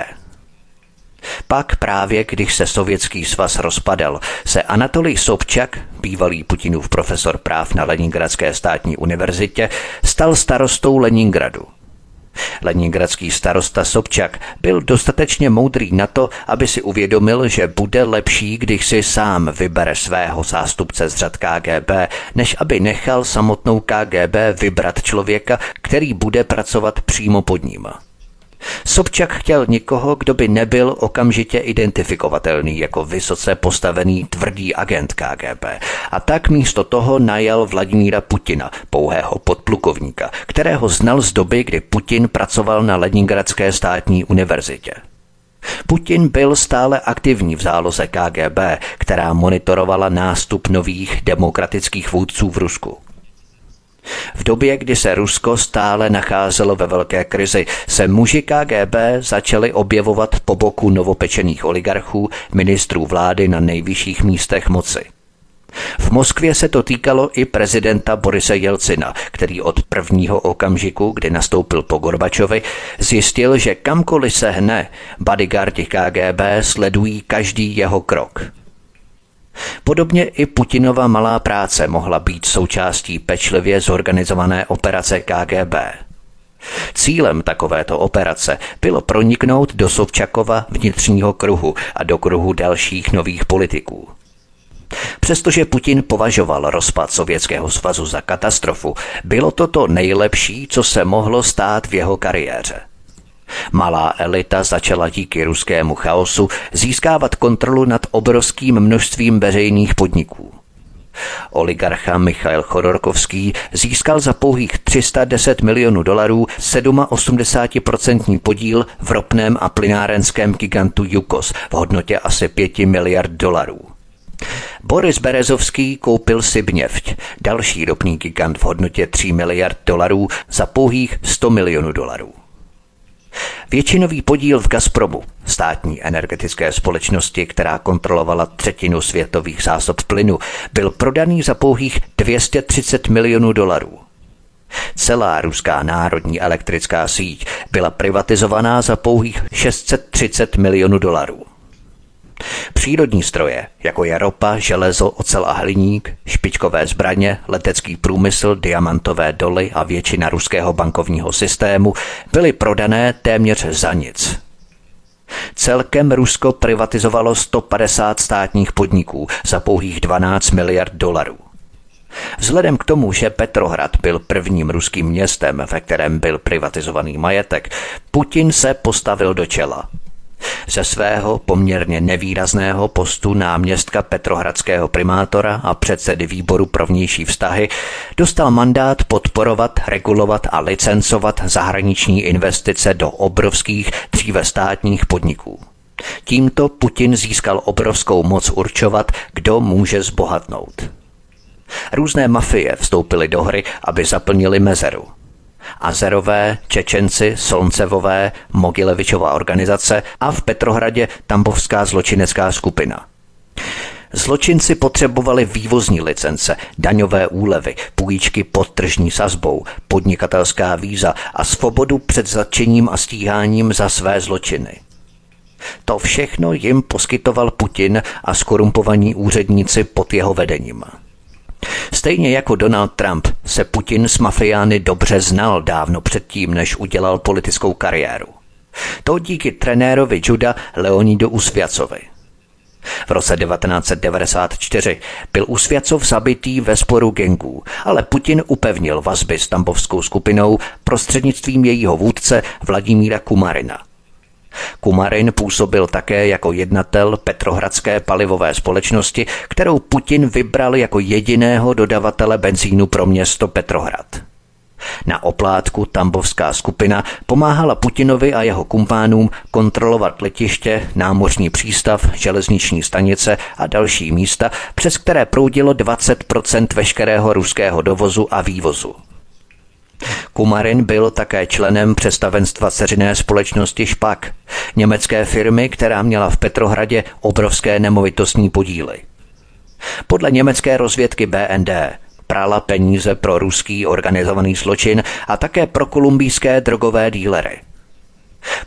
A: Pak právě, když se Sovětský svaz rozpadal, se Anatolij Sobčak, bývalý Putinův profesor práv na Leningradské státní univerzitě, stal starostou Leningradu – Leningradský starosta Sobčak byl dostatečně moudrý na to, aby si uvědomil, že bude lepší, když si sám vybere svého zástupce z řad KGB, než aby nechal samotnou KGB vybrat člověka, který bude pracovat přímo pod ním. Sobčak chtěl někoho, kdo by nebyl okamžitě identifikovatelný jako vysoce postavený tvrdý agent KGB. A tak místo toho najal Vladimíra Putina, pouhého podplukovníka, kterého znal z doby, kdy Putin pracoval na Leningradské státní univerzitě. Putin byl stále aktivní v záloze KGB, která monitorovala nástup nových demokratických vůdců v Rusku. V době, kdy se Rusko stále nacházelo ve velké krizi, se muži KGB začali objevovat po boku novopečených oligarchů, ministrů vlády na nejvyšších místech moci. V Moskvě se to týkalo i prezidenta Borise Jelcina, který od prvního okamžiku, kdy nastoupil po Gorbačovi, zjistil, že kamkoliv se hne, bodyguardi KGB sledují každý jeho krok – Podobně i Putinova malá práce mohla být součástí pečlivě zorganizované operace KGB. Cílem takovéto operace bylo proniknout do Sobčakova vnitřního kruhu a do kruhu dalších nových politiků. Přestože Putin považoval rozpad Sovětského svazu za katastrofu, bylo to to nejlepší, co se mohlo stát v jeho kariéře. Malá elita začala díky ruskému chaosu získávat kontrolu nad obrovským množstvím veřejných podniků. Oligarcha Michail Chodorkovský získal za pouhých 310 milionů dolarů 87% podíl v ropném a plynárenském gigantu Yukos v hodnotě asi 5 miliard dolarů. Boris Berezovský koupil Sibněvť, další ropný gigant v hodnotě 3 miliard dolarů za pouhých 100 milionů dolarů. Většinový podíl v Gazpromu, státní energetické společnosti, která kontrolovala třetinu světových zásob plynu, byl prodaný za pouhých 230 milionů dolarů. Celá ruská národní elektrická síť byla privatizovaná za pouhých 630 milionů dolarů. Přírodní stroje, jako je ropa, železo, ocel a hliník, špičkové zbraně, letecký průmysl, diamantové doly a většina ruského bankovního systému, byly prodané téměř za nic. Celkem Rusko privatizovalo 150 státních podniků za pouhých 12 miliard dolarů. Vzhledem k tomu, že Petrohrad byl prvním ruským městem, ve kterém byl privatizovaný majetek, Putin se postavil do čela – ze svého poměrně nevýrazného postu náměstka Petrohradského primátora a předsedy výboru pro vnější vztahy dostal mandát podporovat, regulovat a licencovat zahraniční investice do obrovských dříve státních podniků. Tímto Putin získal obrovskou moc určovat, kdo může zbohatnout. Různé mafie vstoupily do hry, aby zaplnili mezeru – Azerové, Čečenci, Solncevové, Mogilevičová organizace a v Petrohradě Tambovská zločinecká skupina. Zločinci potřebovali vývozní licence, daňové úlevy, půjčky pod tržní sazbou, podnikatelská víza a svobodu před zatčením a stíháním za své zločiny. To všechno jim poskytoval Putin a skorumpovaní úředníci pod jeho vedením. Stejně jako Donald Trump se Putin s mafiány dobře znal dávno předtím, než udělal politickou kariéru. To díky trenérovi juda Leonidu Usviacovi. V roce 1994 byl Usviacov zabitý ve sporu gengů, ale Putin upevnil vazby s tambovskou skupinou prostřednictvím jejího vůdce Vladimíra Kumarina – Kumarin působil také jako jednatel Petrohradské palivové společnosti, kterou Putin vybral jako jediného dodavatele benzínu pro město Petrohrad. Na oplátku tambovská skupina pomáhala Putinovi a jeho kumpánům kontrolovat letiště, námořní přístav, železniční stanice a další místa, přes které proudilo 20% veškerého ruského dovozu a vývozu. Kumarin byl také členem představenstva seřiné společnosti Špak, německé firmy, která měla v Petrohradě obrovské nemovitostní podíly. Podle německé rozvědky BND prala peníze pro ruský organizovaný zločin a také pro kolumbijské drogové dílery.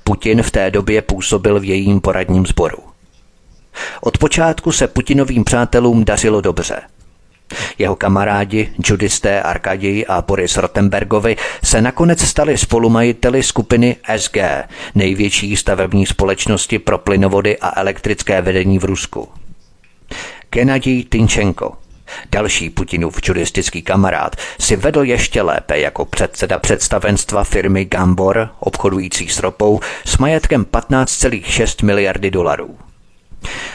A: Putin v té době působil v jejím poradním sboru. Od počátku se Putinovým přátelům dařilo dobře – jeho kamarádi, judisté Arkadij a Boris Rotenbergovi se nakonec stali spolumajiteli skupiny SG, největší stavební společnosti pro plynovody a elektrické vedení v Rusku. Gennadij Tinchenko, Další Putinův judistický kamarád si vedl ještě lépe jako předseda představenstva firmy Gambor, obchodující s ropou, s majetkem 15,6 miliardy dolarů.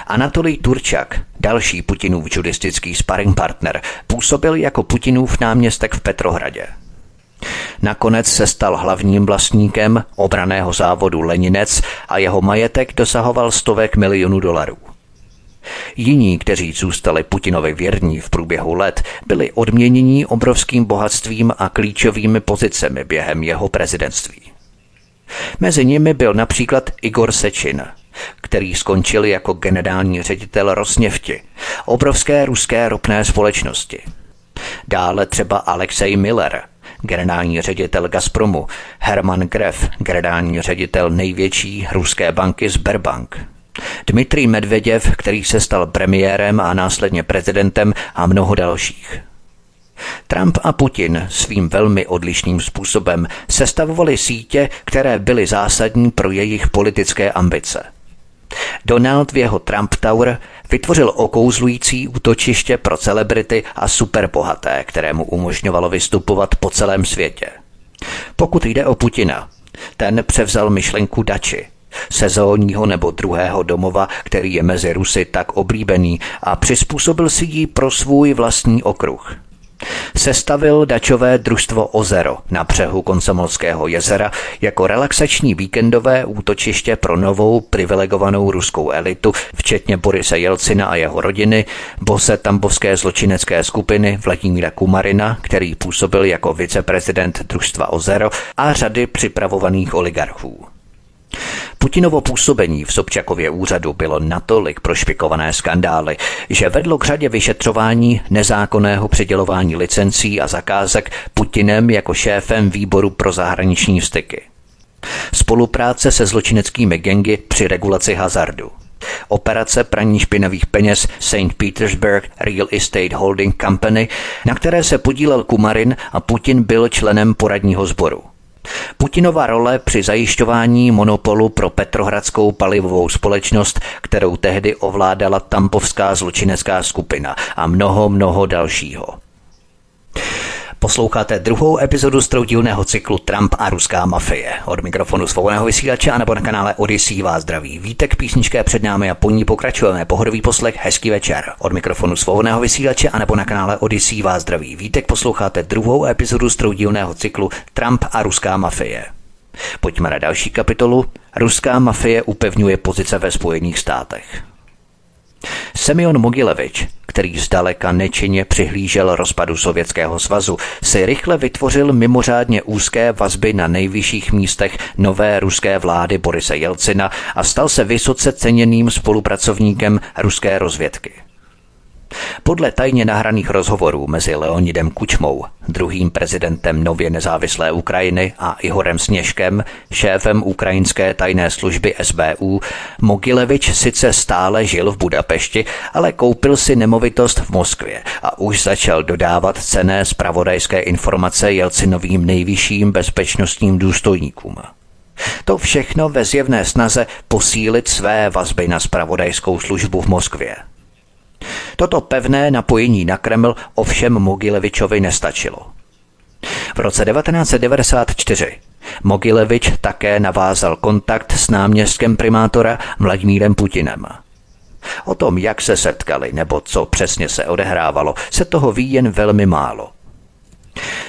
A: Anatolij Turčak, další Putinův judistický sparring partner, působil jako Putinův náměstek v Petrohradě. Nakonec se stal hlavním vlastníkem obraného závodu Leninec a jeho majetek dosahoval stovek milionů dolarů. Jiní, kteří zůstali Putinovi věrní v průběhu let, byli odměnění obrovským bohatstvím a klíčovými pozicemi během jeho prezidentství. Mezi nimi byl například Igor Sečin, který skončil jako generální ředitel Rosněvti, obrovské ruské ropné společnosti. Dále třeba Alexej Miller, generální ředitel Gazpromu, Herman Gref, generální ředitel největší ruské banky Sberbank, Dmitrij Medveděv, který se stal premiérem a následně prezidentem a mnoho dalších. Trump a Putin svým velmi odlišným způsobem sestavovali sítě, které byly zásadní pro jejich politické ambice – Donald v jeho Trump Tower vytvořil okouzlující útočiště pro celebrity a superbohaté, které mu umožňovalo vystupovat po celém světě. Pokud jde o Putina, ten převzal myšlenku Dači, sezónního nebo druhého domova, který je mezi Rusy tak oblíbený a přizpůsobil si ji pro svůj vlastní okruh. Sestavil dačové družstvo Ozero na břehu Konsomolského jezera jako relaxační víkendové útočiště pro novou privilegovanou ruskou elitu, včetně Borise Jelcina a jeho rodiny, bose tambovské zločinecké skupiny Vladimíra Kumarina, který působil jako viceprezident družstva Ozero a řady připravovaných oligarchů. Putinovo působení v Sobčakově úřadu bylo natolik prošpikované skandály, že vedlo k řadě vyšetřování nezákonného přidělování licencí a zakázek Putinem jako šéfem výboru pro zahraniční styky. Spolupráce se zločineckými gengy při regulaci hazardu. Operace praní špinavých peněz St. Petersburg Real Estate Holding Company, na které se podílel Kumarin a Putin byl členem poradního sboru. Putinova role při zajišťování monopolu pro Petrohradskou palivovou společnost, kterou tehdy ovládala tampovská zločinecká skupina a mnoho, mnoho dalšího. Posloucháte druhou epizodu stroudílného cyklu Trump a ruská mafie. Od mikrofonu svobodného vysílače a nebo na kanále Odyssey vás zdraví. Vítek písničké před námi a po ní pokračujeme. Pohodový poslech, hezký večer. Od mikrofonu svobodného vysílače a nebo na kanále Odyssey vás zdraví. Vítek posloucháte druhou epizodu stroudílného cyklu Trump a ruská mafie. Pojďme na další kapitolu. Ruská mafie upevňuje pozice ve Spojených státech. Semyon Mogilevič, který zdaleka nečinně přihlížel rozpadu Sovětského svazu, si rychle vytvořil mimořádně úzké vazby na nejvyšších místech nové ruské vlády Borise Jelcina a stal se vysoce ceněným spolupracovníkem ruské rozvědky. Podle tajně nahraných rozhovorů mezi Leonidem Kučmou, druhým prezidentem nově nezávislé Ukrajiny a Ihorem Sněžkem, šéfem ukrajinské tajné služby SBU, Mogilevič sice stále žil v Budapešti, ale koupil si nemovitost v Moskvě a už začal dodávat cené zpravodajské informace Jelcinovým nejvyšším bezpečnostním důstojníkům. To všechno ve zjevné snaze posílit své vazby na spravodajskou službu v Moskvě. Toto pevné napojení na Kreml ovšem Mogilevičovi nestačilo. V roce 1994 Mogilevič také navázal kontakt s náměstkem primátora Vladimírem Putinem. O tom, jak se setkali nebo co přesně se odehrávalo, se toho ví jen velmi málo.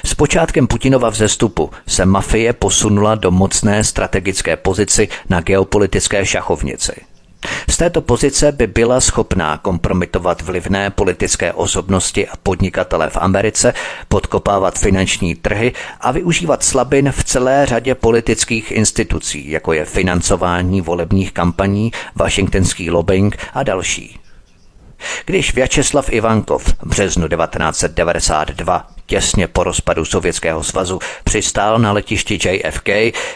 A: S počátkem Putinova vzestupu se mafie posunula do mocné strategické pozici na geopolitické šachovnici – z této pozice by byla schopná kompromitovat vlivné politické osobnosti a podnikatele v Americe, podkopávat finanční trhy a využívat slabin v celé řadě politických institucí, jako je financování volebních kampaní, washingtonský lobbying a další. Když Vyacheslav Ivankov v březnu 1992 těsně po rozpadu Sovětského svazu přistál na letišti JFK,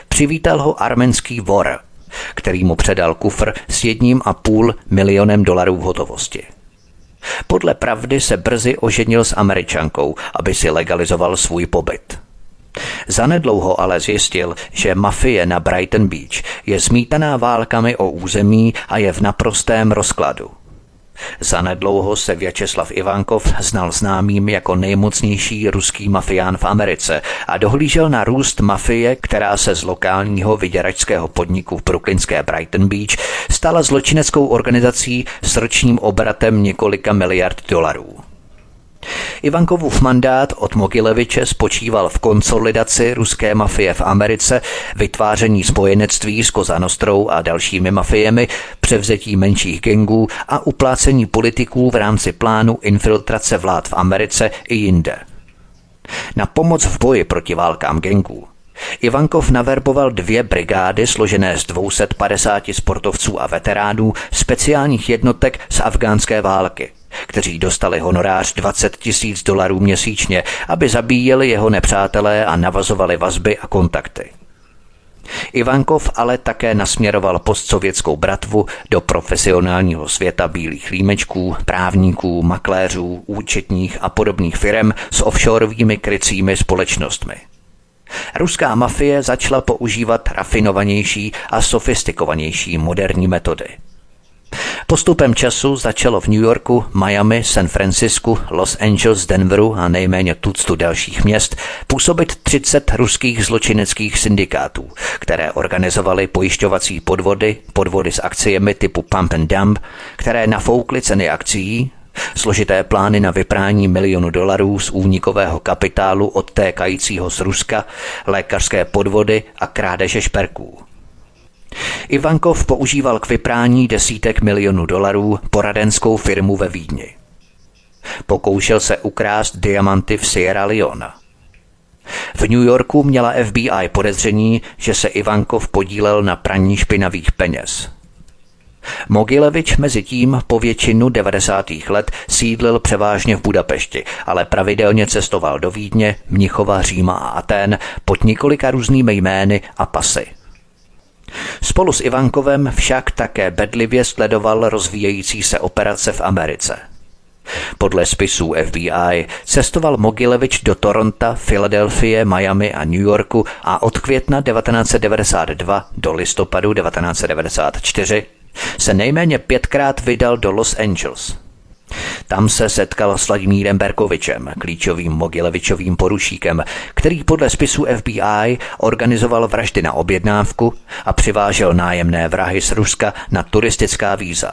A: přivítal ho arménský vor, který mu předal kufr s jedním a půl milionem dolarů v hotovosti. Podle pravdy se brzy oženil s američankou, aby si legalizoval svůj pobyt. Zanedlouho ale zjistil, že mafie na Brighton Beach je zmítaná válkami o území a je v naprostém rozkladu. Zanedlouho se Vyacheslav Ivankov znal známým jako nejmocnější ruský mafián v Americe a dohlížel na růst mafie, která se z lokálního vyděračského podniku v brooklynské Brighton Beach stala zločineckou organizací s ročním obratem několika miliard dolarů. Ivankovův mandát od Mogileviče spočíval v konsolidaci ruské mafie v Americe, vytváření spojenectví s Kozanostrou a dalšími mafiemi, převzetí menších gengů a uplácení politiků v rámci plánu infiltrace vlád v Americe i jinde. Na pomoc v boji proti válkám gengů Ivankov naverboval dvě brigády složené z 250 sportovců a veteránů speciálních jednotek z afgánské války – kteří dostali honorář 20 tisíc dolarů měsíčně, aby zabíjeli jeho nepřátelé a navazovali vazby a kontakty. Ivankov ale také nasměroval postsovětskou bratvu do profesionálního světa bílých límečků, právníků, makléřů, účetních a podobných firm s offshoreovými krycími společnostmi. Ruská mafie začala používat rafinovanější a sofistikovanější moderní metody – Postupem času začalo v New Yorku, Miami, San Francisku, Los Angeles, Denveru a nejméně tuctu dalších měst působit 30 ruských zločineckých syndikátů, které organizovaly pojišťovací podvody, podvody s akciemi typu pump and dump, které nafoukly ceny akcií, složité plány na vyprání milionu dolarů z únikového kapitálu odtékajícího z Ruska, lékařské podvody a krádeže šperků. Ivankov používal k vyprání desítek milionů dolarů poradenskou firmu ve Vídni. Pokoušel se ukrást diamanty v Sierra Leone. V New Yorku měla FBI podezření, že se Ivankov podílel na praní špinavých peněz. Mogilevič mezi tím po většinu 90. let sídlil převážně v Budapešti, ale pravidelně cestoval do Vídně, Mnichova, Říma a Atén pod několika různými jmény a pasy. Spolu s Ivankovem však také bedlivě sledoval rozvíjející se operace v Americe. Podle spisů FBI cestoval Mogilevič do Toronto, Filadelfie, Miami a New Yorku a od května 1992 do listopadu 1994 se nejméně pětkrát vydal do Los Angeles. Tam se setkal s Vladimírem Berkovičem, klíčovým Mogilevičovým porušíkem, který podle spisu FBI organizoval vraždy na objednávku a přivážel nájemné vrahy z Ruska na turistická víza.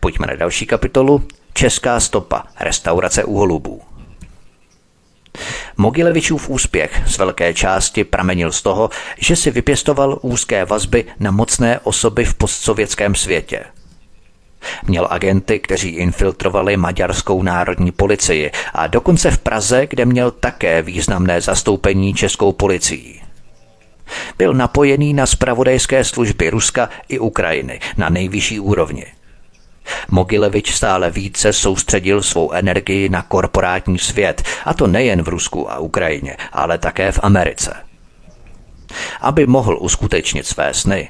A: Pojďme na další kapitolu. Česká stopa, restaurace u holubů. Mogilevičův úspěch z velké části pramenil z toho, že si vypěstoval úzké vazby na mocné osoby v postsovětském světě – Měl agenty, kteří infiltrovali maďarskou národní policii a dokonce v Praze, kde měl také významné zastoupení českou policií. Byl napojený na spravodajské služby Ruska i Ukrajiny na nejvyšší úrovni. Mogilevič stále více soustředil svou energii na korporátní svět, a to nejen v Rusku a Ukrajině, ale také v Americe. Aby mohl uskutečnit své sny,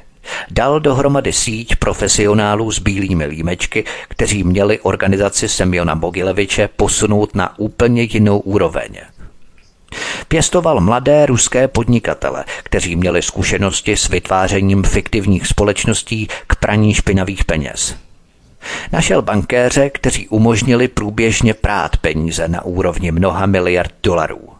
A: Dal dohromady síť profesionálů s bílými límečky, kteří měli organizaci Semiona Bogileviče posunout na úplně jinou úroveň. Pěstoval mladé ruské podnikatele, kteří měli zkušenosti s vytvářením fiktivních společností k praní špinavých peněz. Našel bankéře, kteří umožnili průběžně prát peníze na úrovni mnoha miliard dolarů.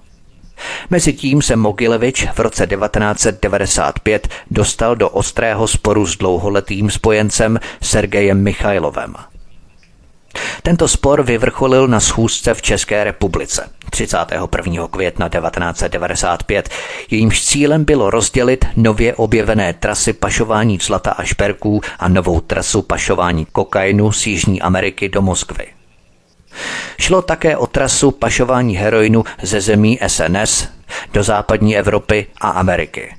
A: Mezitím se Mogilevič v roce 1995 dostal do ostrého sporu s dlouholetým spojencem Sergejem Michajlovem. Tento spor vyvrcholil na schůzce v České republice 31. května 1995. Jejímž cílem bylo rozdělit nově objevené trasy pašování zlata a šperků a novou trasu pašování kokainu z Jižní Ameriky do Moskvy. Šlo také o trasu pašování heroinu ze zemí SNS do západní Evropy a Ameriky.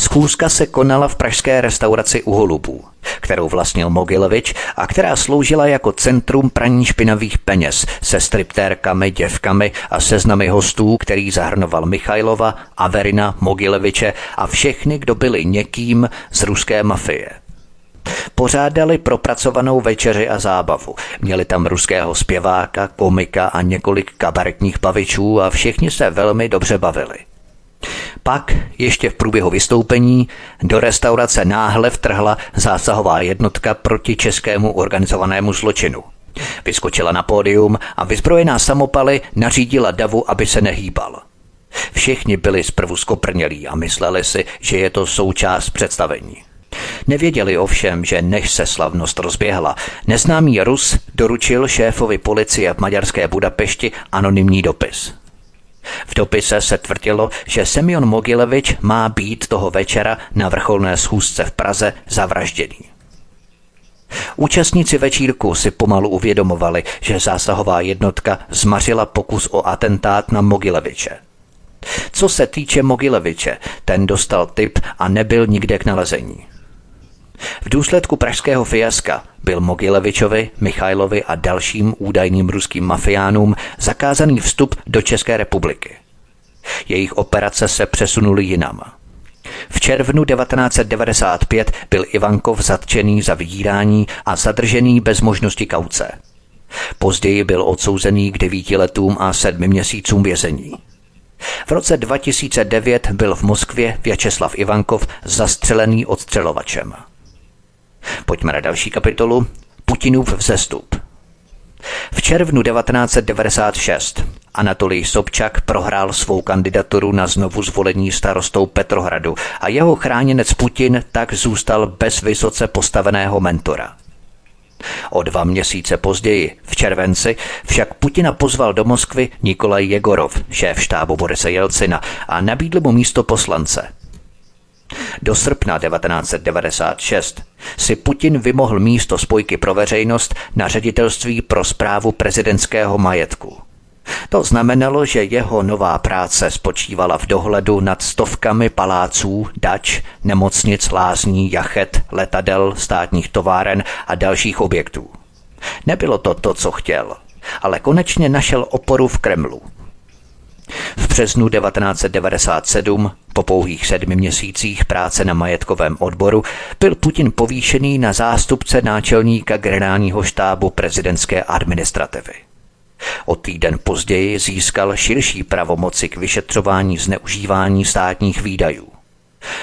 A: Schůzka se konala v pražské restauraci u Holubů, kterou vlastnil Mogilevič a která sloužila jako centrum praní špinavých peněz se striptérkami, děvkami a seznamy hostů, který zahrnoval Michailova, Averina, Mogileviče a všechny, kdo byli někým z ruské mafie. Pořádali propracovanou večeři a zábavu. Měli tam ruského zpěváka, komika a několik kabaretních bavičů a všichni se velmi dobře bavili. Pak, ještě v průběhu vystoupení, do restaurace náhle vtrhla zásahová jednotka proti českému organizovanému zločinu. Vyskočila na pódium a vyzbrojená samopaly nařídila davu, aby se nehýbal. Všichni byli zprvu skoprnělí a mysleli si, že je to součást představení. Nevěděli ovšem, že než se slavnost rozběhla, neznámý Rus doručil šéfovi policie v maďarské Budapešti anonymní dopis. V dopise se tvrdilo, že Semyon Mogilevič má být toho večera na vrcholné schůzce v Praze zavražděný. Účastníci večírku si pomalu uvědomovali, že zásahová jednotka zmařila pokus o atentát na Mogileviče. Co se týče Mogileviče, ten dostal tip a nebyl nikde k nalezení. V důsledku pražského fiaska byl Mogilevičovi, Michailovi a dalším údajným ruským mafiánům zakázaný vstup do České republiky. Jejich operace se přesunuly jinam. V červnu 1995 byl Ivankov zatčený za vydírání a zadržený bez možnosti kauce. Později byl odsouzený k devíti letům a sedmi měsícům vězení. V roce 2009 byl v Moskvě Vyacheslav Ivankov zastřelený odstřelovačem. Pojďme na další kapitolu. Putinův vzestup. V červnu 1996 Anatolij Sobčak prohrál svou kandidaturu na znovu zvolení starostou Petrohradu a jeho chráněnec Putin tak zůstal bez vysoce postaveného mentora. O dva měsíce později, v červenci, však Putina pozval do Moskvy Nikolaj Jegorov, šéf štábu Borise Jelcina, a nabídl mu místo poslance. Do srpna 1996 si Putin vymohl místo spojky pro veřejnost na ředitelství pro zprávu prezidentského majetku. To znamenalo, že jeho nová práce spočívala v dohledu nad stovkami paláců, dač, nemocnic, lázní, jachet, letadel, státních továren a dalších objektů. Nebylo to to, co chtěl, ale konečně našel oporu v Kremlu. V březnu 1997, po pouhých sedmi měsících práce na majetkovém odboru, byl Putin povýšený na zástupce náčelníka generálního štábu prezidentské administrativy. O týden později získal širší pravomoci k vyšetřování zneužívání státních výdajů.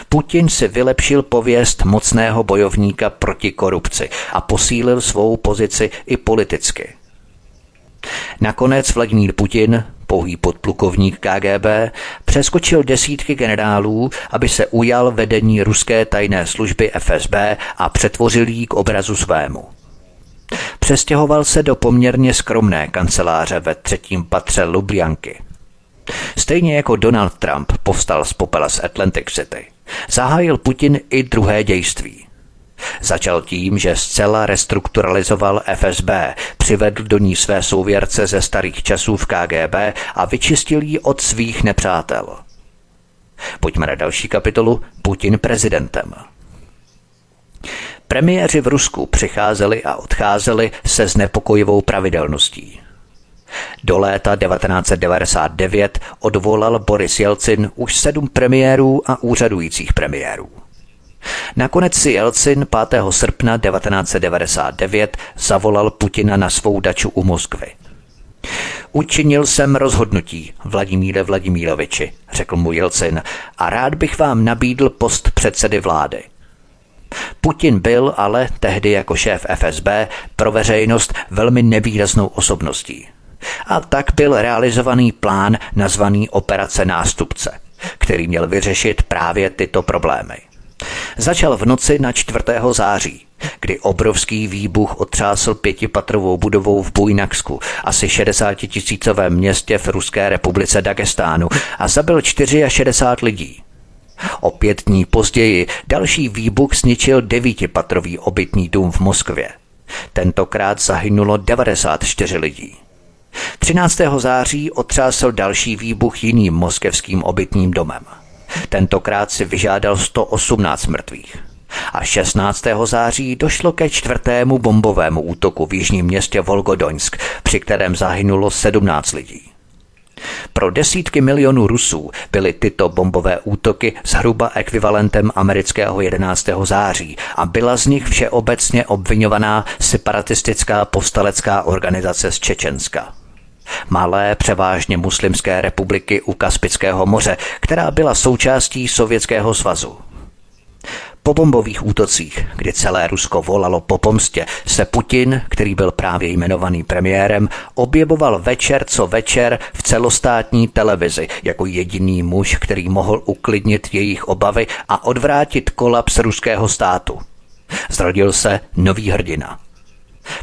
A: Putin si vylepšil pověst mocného bojovníka proti korupci a posílil svou pozici i politicky. Nakonec Vladimír Putin, pouhý podplukovník KGB, přeskočil desítky generálů, aby se ujal vedení ruské tajné služby FSB a přetvořil jí k obrazu svému. Přestěhoval se do poměrně skromné kanceláře ve třetím patře Lublianky. Stejně jako Donald Trump povstal z popela z Atlantic City, zahájil Putin i druhé dějství. Začal tím, že zcela restrukturalizoval FSB, přivedl do ní své souvěrce ze starých časů v KGB a vyčistil ji od svých nepřátel. Pojďme na další kapitolu Putin prezidentem. Premiéři v Rusku přicházeli a odcházeli se znepokojivou pravidelností. Do léta 1999 odvolal Boris Jelcin už sedm premiérů a úřadujících premiérů. Nakonec si Jelcin 5. srpna 1999 zavolal Putina na svou daču u Moskvy. Učinil jsem rozhodnutí, Vladimíre Vladimíroviči, řekl mu Jelcin, a rád bych vám nabídl post předsedy vlády. Putin byl ale tehdy jako šéf FSB pro veřejnost velmi nevýraznou osobností. A tak byl realizovaný plán nazvaný Operace nástupce, který měl vyřešit právě tyto problémy. Začal v noci na 4. září, kdy obrovský výbuch otřásl pětipatrovou budovou v Bujnaksku, asi 60 tisícovém městě v Ruské republice Dagestánu a zabil 64 lidí. O pět dní později další výbuch zničil devítipatrový obytný dům v Moskvě. Tentokrát zahynulo 94 lidí. 13. září otřásl další výbuch jiným moskevským obytným domem. Tentokrát si vyžádal 118 mrtvých. A 16. září došlo ke čtvrtému bombovému útoku v jižním městě Volgodoňsk, při kterém zahynulo 17 lidí. Pro desítky milionů Rusů byly tyto bombové útoky zhruba ekvivalentem amerického 11. září a byla z nich všeobecně obvinovaná separatistická povstalecká organizace z Čečenska. Malé, převážně muslimské republiky u Kaspického moře, která byla součástí Sovětského svazu. Po bombových útocích, kdy celé Rusko volalo po pomstě, se Putin, který byl právě jmenovaný premiérem, objevoval večer co večer v celostátní televizi jako jediný muž, který mohl uklidnit jejich obavy a odvrátit kolaps ruského státu. Zrodil se nový hrdina.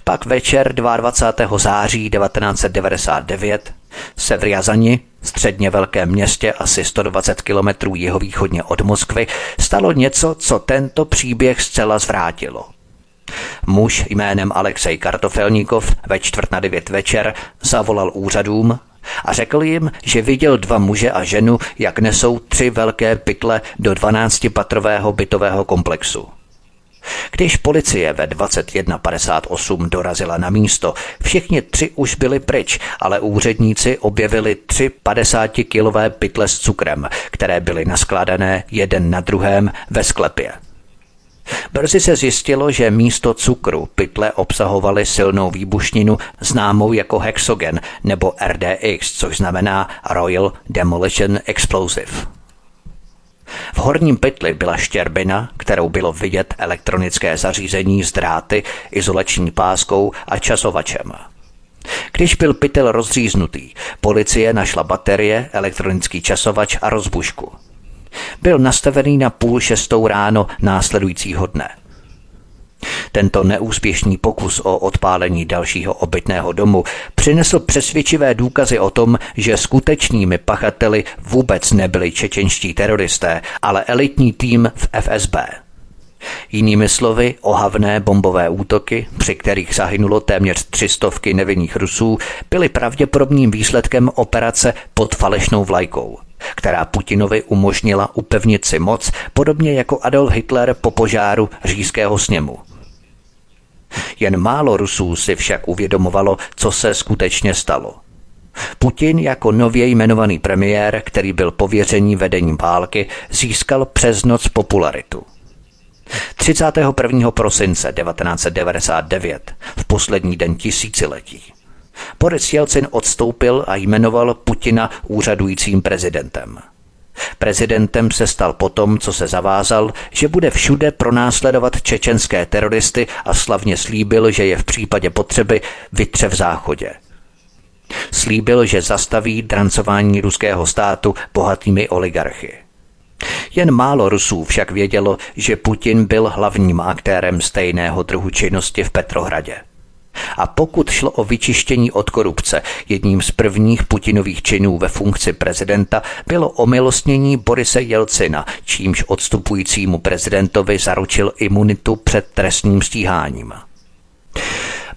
A: Pak večer 22. září 1999 se v Riazani, středně velkém městě asi 120 kilometrů jihovýchodně od Moskvy, stalo něco, co tento příběh zcela zvrátilo. Muž jménem Alexej Kartofelníkov ve čtvrt na devět večer zavolal úřadům a řekl jim, že viděl dva muže a ženu, jak nesou tři velké pytle do 12-patrového bytového komplexu. Když policie ve 21.58 dorazila na místo, všichni tři už byli pryč, ale úředníci objevili tři 50-kilové pytle s cukrem, které byly naskládané jeden na druhém ve sklepě. Brzy se zjistilo, že místo cukru pytle obsahovaly silnou výbušninu známou jako hexogen nebo RDX, což znamená Royal Demolition Explosive. V horním pytli byla štěrbina, kterou bylo vidět elektronické zařízení s dráty, izolační páskou a časovačem. Když byl pytel rozříznutý, policie našla baterie, elektronický časovač a rozbušku. Byl nastavený na půl šestou ráno následujícího dne. Tento neúspěšný pokus o odpálení dalšího obytného domu přinesl přesvědčivé důkazy o tom, že skutečnými pachateli vůbec nebyli čečenští teroristé, ale elitní tým v FSB. Jinými slovy, ohavné bombové útoky, při kterých zahynulo téměř třistovky nevinných Rusů, byly pravděpodobným výsledkem operace pod falešnou vlajkou která Putinovi umožnila upevnit si moc, podobně jako Adolf Hitler po požáru říjského sněmu. Jen málo Rusů si však uvědomovalo, co se skutečně stalo. Putin jako nově jmenovaný premiér, který byl pověření vedením války, získal přes noc popularitu. 31. prosince 1999, v poslední den tisíciletí, Boris Jelcin odstoupil a jmenoval Putina úřadujícím prezidentem. Prezidentem se stal potom, co se zavázal, že bude všude pronásledovat čečenské teroristy a slavně slíbil, že je v případě potřeby vytře v záchodě. Slíbil, že zastaví drancování ruského státu bohatými oligarchy. Jen málo Rusů však vědělo, že Putin byl hlavním aktérem stejného druhu činnosti v Petrohradě. A pokud šlo o vyčištění od korupce, jedním z prvních Putinových činů ve funkci prezidenta bylo omilostnění Borise Jelcina, čímž odstupujícímu prezidentovi zaručil imunitu před trestním stíháním.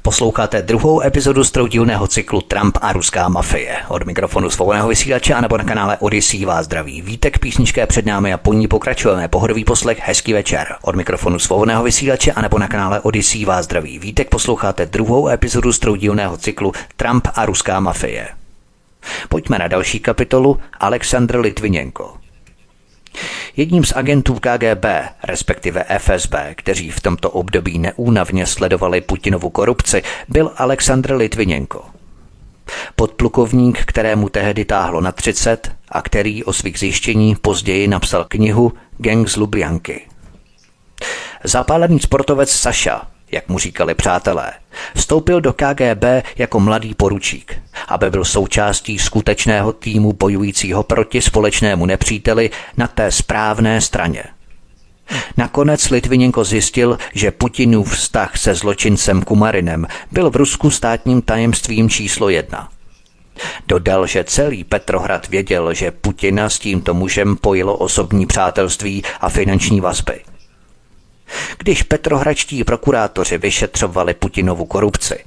A: Posloucháte druhou epizodu z troudílného cyklu Trump a ruská mafie. Od mikrofonu svobodného vysílače a nebo na kanále Odyssey vás zdraví. Vítek písničké před námi a po ní pokračujeme. Pohodový poslech, hezký večer. Od mikrofonu svobodného vysílače a nebo na kanále Odyssey vás zdraví. Vítek posloucháte druhou epizodu z troudílného cyklu Trump a ruská mafie. Pojďme na další kapitolu Aleksandr Litvinenko. Jedním z agentů KGB, respektive FSB, kteří v tomto období neúnavně sledovali Putinovu korupci, byl Aleksandr Litvinenko. Podplukovník, kterému tehdy táhlo na 30 a který o svých zjištění později napsal knihu Gang z Lublianky. Zapálený sportovec Saša jak mu říkali přátelé. Vstoupil do KGB jako mladý poručík, aby byl součástí skutečného týmu bojujícího proti společnému nepříteli na té správné straně. Nakonec Litvinenko zjistil, že Putinův vztah se zločincem Kumarinem byl v Rusku státním tajemstvím číslo jedna. Dodal, že celý Petrohrad věděl, že Putina s tímto mužem pojilo osobní přátelství a finanční vazby – když petrohračtí prokurátoři vyšetřovali Putinovu korupci,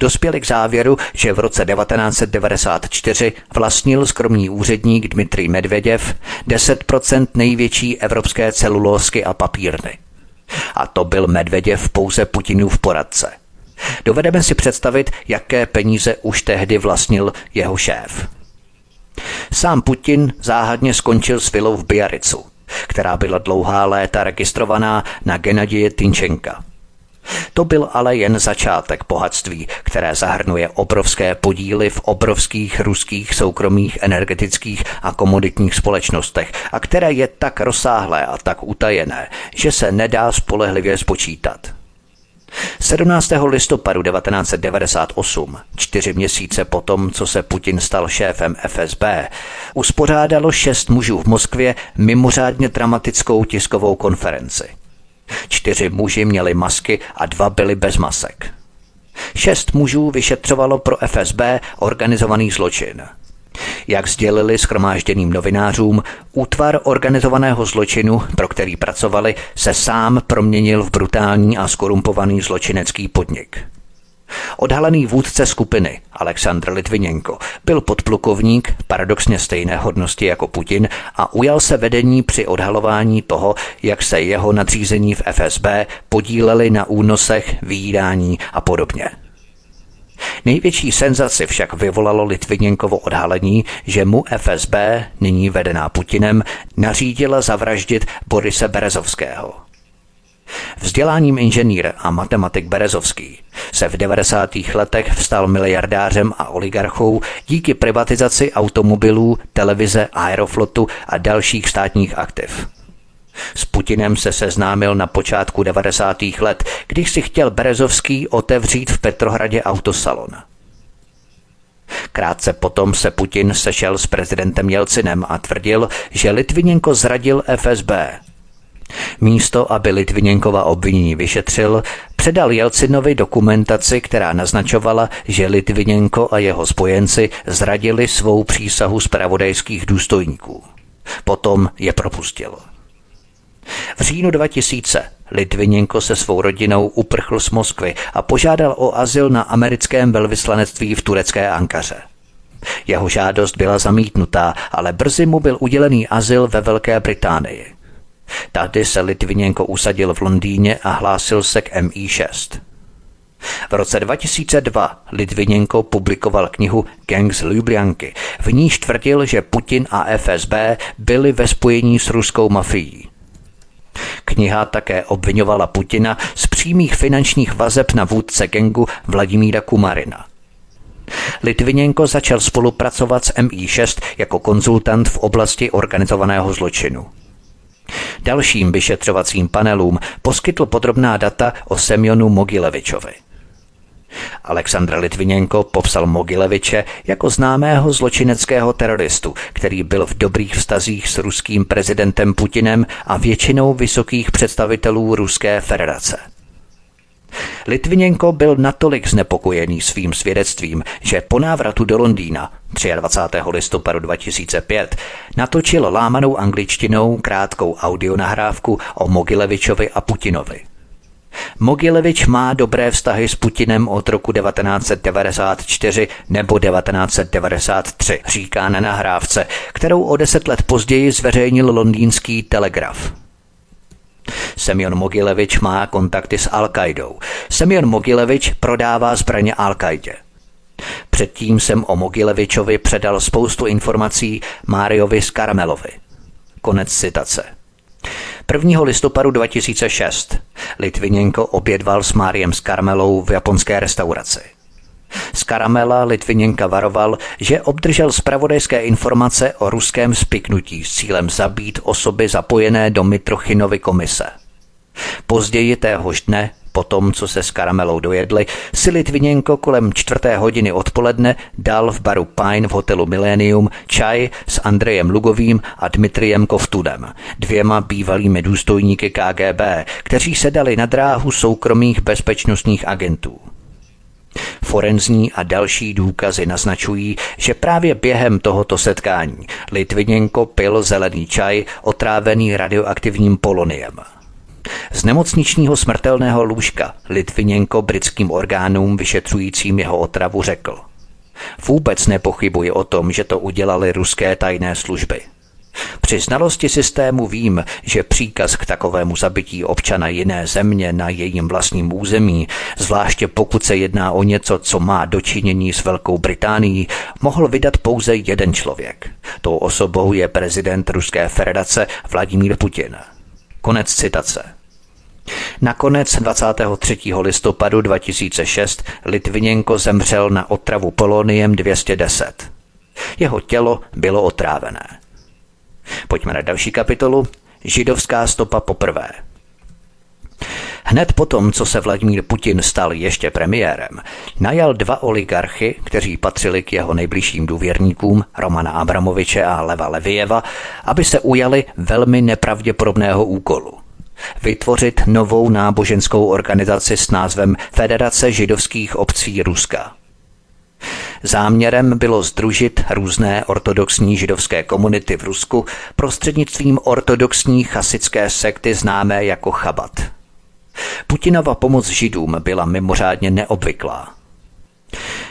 A: dospěli k závěru, že v roce 1994 vlastnil skromný úředník Dmitrij Medveděv 10% největší evropské celulózky a papírny. A to byl Medveděv pouze Putinův poradce. Dovedeme si představit, jaké peníze už tehdy vlastnil jeho šéf. Sám Putin záhadně skončil s vilou v Biaricu – která byla dlouhá léta registrovaná na Genadije Tinčenka. To byl ale jen začátek bohatství, které zahrnuje obrovské podíly v obrovských ruských soukromých energetických a komoditních společnostech a které je tak rozsáhlé a tak utajené, že se nedá spolehlivě spočítat. 17. listopadu 1998, čtyři měsíce potom, co se Putin stal šéfem FSB, uspořádalo šest mužů v Moskvě mimořádně dramatickou tiskovou konferenci. Čtyři muži měli masky a dva byli bez masek. Šest mužů vyšetřovalo pro FSB organizovaný zločin – jak sdělili schromážděným novinářům, útvar organizovaného zločinu, pro který pracovali, se sám proměnil v brutální a skorumpovaný zločinecký podnik. Odhalený vůdce skupiny, Aleksandr Litvinenko, byl podplukovník, paradoxně stejné hodnosti jako Putin a ujal se vedení při odhalování toho, jak se jeho nadřízení v FSB podíleli na únosech, výdání a podobně. Největší senzaci však vyvolalo Litviněnkovo odhalení, že mu FSB, nyní vedená Putinem, nařídila zavraždit Borise Berezovského. Vzděláním inženýr a matematik Berezovský se v 90. letech vstal miliardářem a oligarchou díky privatizaci automobilů, televize, aeroflotu a dalších státních aktiv. S Putinem se seznámil na počátku 90. let, když si chtěl Berezovský otevřít v Petrohradě autosalon. Krátce potom se Putin sešel s prezidentem Jelcinem a tvrdil, že Litviněnko zradil FSB. Místo, aby Litviněnkova obvinění vyšetřil, předal Jelcinovi dokumentaci, která naznačovala, že Litviněnko a jeho spojenci zradili svou přísahu zpravodajských důstojníků. Potom je propustil. V říjnu 2000 Litviněnko se svou rodinou uprchl z Moskvy a požádal o azyl na americkém velvyslanectví v turecké Ankaře. Jeho žádost byla zamítnutá, ale brzy mu byl udělený azyl ve Velké Británii. Tady se Litviněnko usadil v Londýně a hlásil se k MI6. V roce 2002 Litviněnko publikoval knihu Gangs Ljubljanky. V níž tvrdil, že Putin a FSB byli ve spojení s ruskou mafií. Kniha také obvinovala Putina z přímých finančních vazeb na vůdce gengu Vladimíra Kumarina. Litviněnko začal spolupracovat s MI6 jako konzultant v oblasti organizovaného zločinu. Dalším vyšetřovacím panelům poskytl podrobná data o Semjonu Mogilevičovi. Aleksandr Litviněnko popsal Mogileviče jako známého zločineckého teroristu, který byl v dobrých vztazích s ruským prezidentem Putinem a většinou vysokých představitelů Ruské federace. Litviněnko byl natolik znepokojený svým svědectvím, že po návratu do Londýna 23. listopadu 2005 natočil lámanou angličtinou krátkou audionahrávku o Mogilevičovi a Putinovi. Mogilevič má dobré vztahy s Putinem od roku 1994 nebo 1993, říká na nahrávce, kterou o deset let později zveřejnil londýnský Telegraf. Semyon Mogilevič má kontakty s Al-Qaidou. Semyon Mogilevič prodává zbraně Al-Qaidě. Předtím jsem o Mogilevičovi předal spoustu informací Máriovi Skaramelovi. Konec citace. 1. listopadu 2006 Litviněnko obědval s Máriem s Karmelou v japonské restauraci. Z Karamela Litviněnka varoval, že obdržel zpravodajské informace o ruském spiknutí s cílem zabít osoby zapojené do Mitrochinovy komise. Později téhož dne po tom, co se s karamelou dojedli, si Litviněnko kolem čtvrté hodiny odpoledne dal v baru Pine v hotelu Millennium čaj s Andrejem Lugovým a Dmitriem Kovtudem, dvěma bývalými důstojníky KGB, kteří se dali na dráhu soukromých bezpečnostních agentů. Forenzní a další důkazy naznačují, že právě během tohoto setkání Litviněnko pil zelený čaj otrávený radioaktivním poloniem – z nemocničního smrtelného lůžka Litviněnko britským orgánům vyšetřujícím jeho otravu řekl. Vůbec nepochybuji o tom, že to udělali ruské tajné služby. Při znalosti systému vím, že příkaz k takovému zabití občana jiné země na jejím vlastním území, zvláště pokud se jedná o něco, co má dočinění s Velkou Británií, mohl vydat pouze jeden člověk. Tou osobou je prezident Ruské federace Vladimír Putin. Konec citace. Nakonec 23. listopadu 2006 Litviněnko zemřel na otravu poloniem 210. Jeho tělo bylo otrávené. Pojďme na další kapitolu. Židovská stopa poprvé. Hned potom, co se Vladimír Putin stal ještě premiérem, najal dva oligarchy, kteří patřili k jeho nejbližším důvěrníkům, Romana Abramoviče a Leva Levieva, aby se ujali velmi nepravděpodobného úkolu – vytvořit novou náboženskou organizaci s názvem Federace židovských obcí Ruska. Záměrem bylo združit různé ortodoxní židovské komunity v Rusku prostřednictvím ortodoxní chasické sekty známé jako Chabat. Putinova pomoc židům byla mimořádně neobvyklá.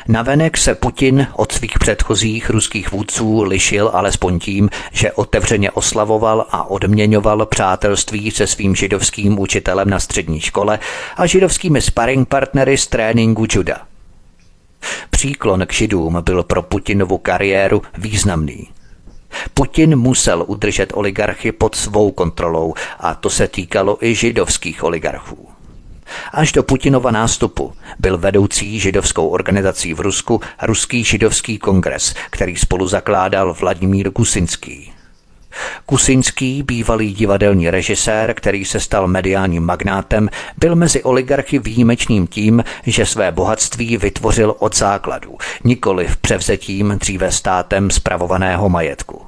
A: Navenek se Putin od svých předchozích ruských vůdců lišil alespoň tím, že otevřeně oslavoval a odměňoval přátelství se svým židovským učitelem na střední škole a židovskými sparring partnery z tréninku juda. Příklon k židům byl pro Putinovu kariéru významný. Putin musel udržet oligarchy pod svou kontrolou a to se týkalo i židovských oligarchů. Až do Putinova nástupu byl vedoucí židovskou organizací v Rusku Ruský židovský kongres, který spolu zakládal Vladimír Kusinský. Kusinský, bývalý divadelní režisér, který se stal mediálním magnátem, byl mezi oligarchy výjimečným tím, že své bohatství vytvořil od základů, nikoli v převzetím dříve státem spravovaného majetku.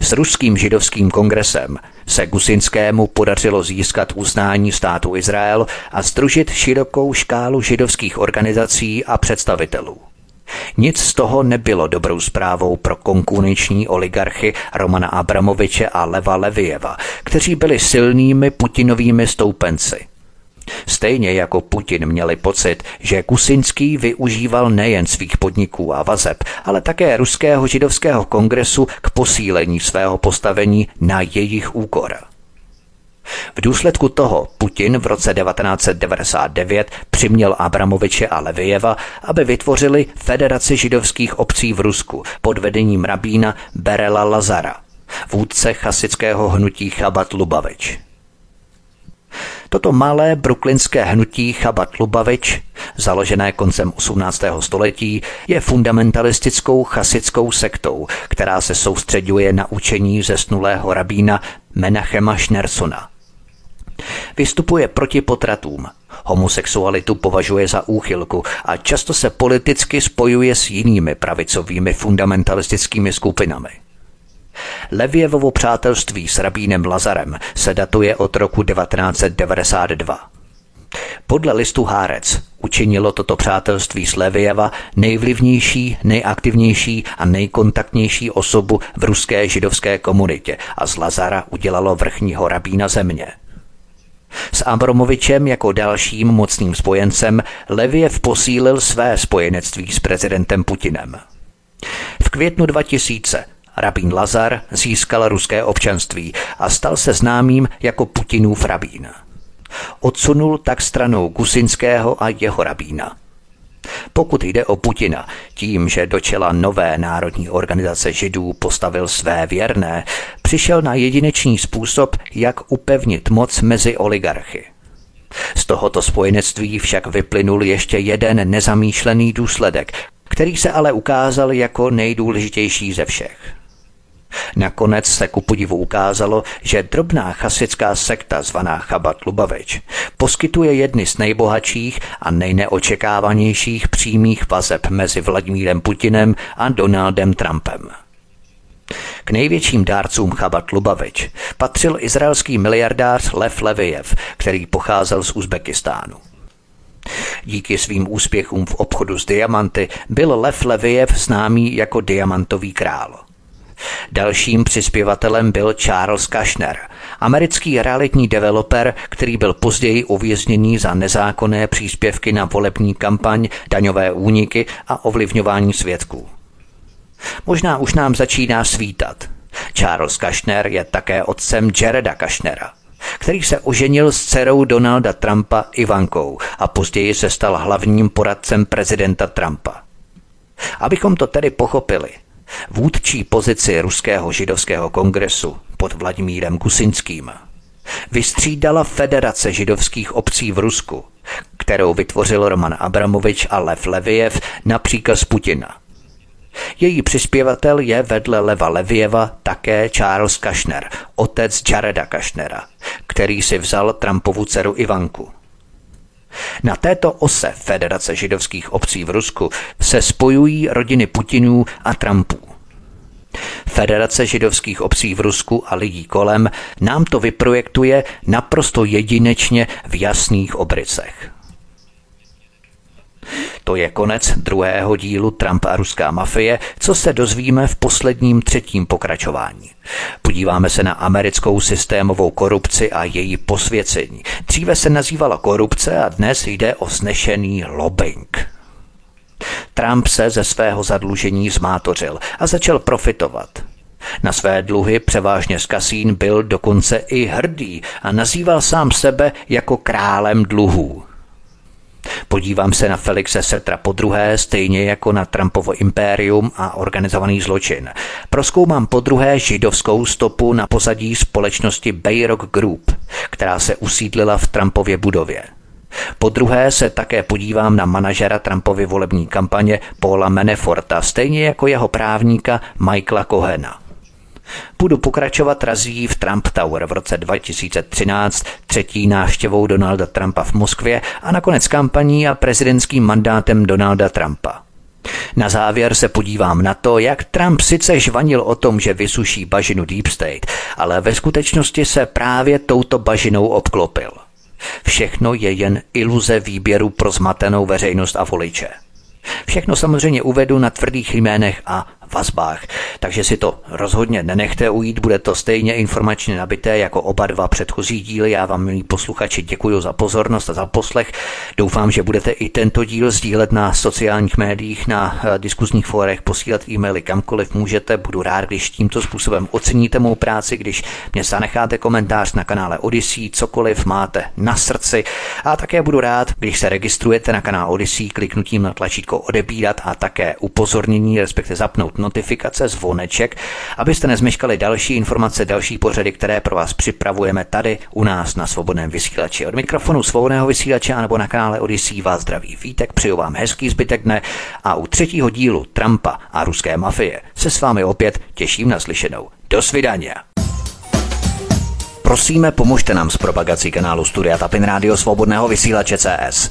A: S ruským židovským kongresem se Gusinskému podařilo získat uznání státu Izrael a združit širokou škálu židovských organizací a představitelů. Nic z toho nebylo dobrou zprávou pro konkurenční oligarchy Romana Abramoviče a Leva Levieva, kteří byli silnými Putinovými stoupenci. Stejně jako Putin měli pocit, že Kusinský využíval nejen svých podniků a vazeb, ale také ruského židovského kongresu k posílení svého postavení na jejich úkor. V důsledku toho Putin v roce 1999 přiměl Abramoviče a Levieva, aby vytvořili Federaci židovských obcí v Rusku pod vedením rabína Berela Lazara, vůdce chasického hnutí Chabat Lubavič. Toto malé bruklinské hnutí Chabat Lubavič, založené koncem 18. století, je fundamentalistickou chasickou sektou, která se soustředuje na učení zesnulého rabína Menachema Schnersona. Vystupuje proti potratům, homosexualitu považuje za úchylku a často se politicky spojuje s jinými pravicovými fundamentalistickými skupinami. Levievovo přátelství s rabínem Lazarem se datuje od roku 1992. Podle listu Hárec učinilo toto přátelství z Levieva nejvlivnější, nejaktivnější a nejkontaktnější osobu v ruské židovské komunitě a z Lazara udělalo vrchního rabína země. S Abromovičem jako dalším mocným spojencem Leviev posílil své spojenectví s prezidentem Putinem. V květnu 2000 rabín Lazar získal ruské občanství a stal se známým jako Putinův rabín. Odsunul tak stranou Gusinského a jeho rabína. Pokud jde o Putina, tím, že do čela nové národní organizace židů postavil své věrné, přišel na jedinečný způsob, jak upevnit moc mezi oligarchy. Z tohoto spojenectví však vyplynul ještě jeden nezamýšlený důsledek, který se ale ukázal jako nejdůležitější ze všech. Nakonec se ku podivu ukázalo, že drobná chasická sekta zvaná Chabat Lubavič poskytuje jedny z nejbohatších a nejneočekávanějších přímých vazeb mezi Vladimírem Putinem a Donaldem Trumpem. K největším dárcům Chabat Lubavič patřil izraelský miliardář Lev Leviev, který pocházel z Uzbekistánu. Díky svým úspěchům v obchodu s diamanty byl Lev Leviev známý jako diamantový král. Dalším přispěvatelem byl Charles Kushner, americký realitní developer, který byl později uvězněný za nezákonné příspěvky na volební kampaň, daňové úniky a ovlivňování svědků. Možná už nám začíná svítat. Charles Kushner je také otcem Jareda Kushnera, který se oženil s dcerou Donalda Trumpa Ivankou a později se stal hlavním poradcem prezidenta Trumpa. Abychom to tedy pochopili – vůdčí pozici Ruského židovského kongresu pod Vladimírem Kusinským vystřídala Federace židovských obcí v Rusku, kterou vytvořil Roman Abramovič a Lev Leviev na příkaz Putina. Její přispěvatel je vedle Leva Levieva také Charles Kushner, otec Jareda Kushnera, který si vzal Trumpovu dceru Ivanku. Na této ose Federace židovských obcí v Rusku se spojují rodiny Putinů a Trumpů. Federace židovských obcí v Rusku a lidí kolem nám to vyprojektuje naprosto jedinečně v jasných obrysech. To je konec druhého dílu Trump a ruská mafie, co se dozvíme v posledním třetím pokračování. Podíváme se na americkou systémovou korupci a její posvěcení. Dříve se nazývala korupce a dnes jde o snešený lobbying. Trump se ze svého zadlužení zmátořil a začal profitovat. Na své dluhy převážně z kasín byl dokonce i hrdý a nazýval sám sebe jako králem dluhů. Podívám se na Felixe Setra po druhé, stejně jako na Trumpovo impérium a organizovaný zločin. Proskoumám po druhé židovskou stopu na pozadí společnosti Bayrock Group, která se usídlila v Trumpově budově. Po druhé se také podívám na manažera Trumpovy volební kampaně Paula Meneforta, stejně jako jeho právníka Michaela Kohena. Budu pokračovat razí v Trump Tower v roce 2013, třetí návštěvou Donalda Trumpa v Moskvě a nakonec kampaní a prezidentským mandátem Donalda Trumpa. Na závěr se podívám na to, jak Trump sice žvanil o tom, že vysuší bažinu Deep State, ale ve skutečnosti se právě touto bažinou obklopil. Všechno je jen iluze výběru pro zmatenou veřejnost a voliče. Všechno samozřejmě uvedu na tvrdých jménech a vazbách. Takže si to rozhodně nenechte ujít, bude to stejně informačně nabité jako oba dva předchozí díly. Já vám, milí posluchači, děkuji za pozornost a za poslech. Doufám, že budete i tento díl sdílet na sociálních médiích, na eh, diskuzních fórech, posílat e-maily kamkoliv můžete. Budu rád, když tímto způsobem oceníte mou práci, když mě zanecháte komentář na kanále Odyssey, cokoliv máte na srdci. A také budu rád, když se registrujete na kanál Odyssey kliknutím na tlačítko odebírat a také upozornění, respektive zapnout notifikace, zvoneček, abyste nezmeškali další informace, další pořady, které pro vás připravujeme tady u nás na svobodném vysílači. Od mikrofonu svobodného vysílače nebo na kanále Odisí vás zdraví vítek, přeju vám hezký zbytek dne a u třetího dílu Trumpa a ruské mafie se s vámi opět těším na slyšenou. Do svidania. Prosíme, pomožte nám s propagací kanálu Studia Tapin Rádio Svobodného vysílače CS.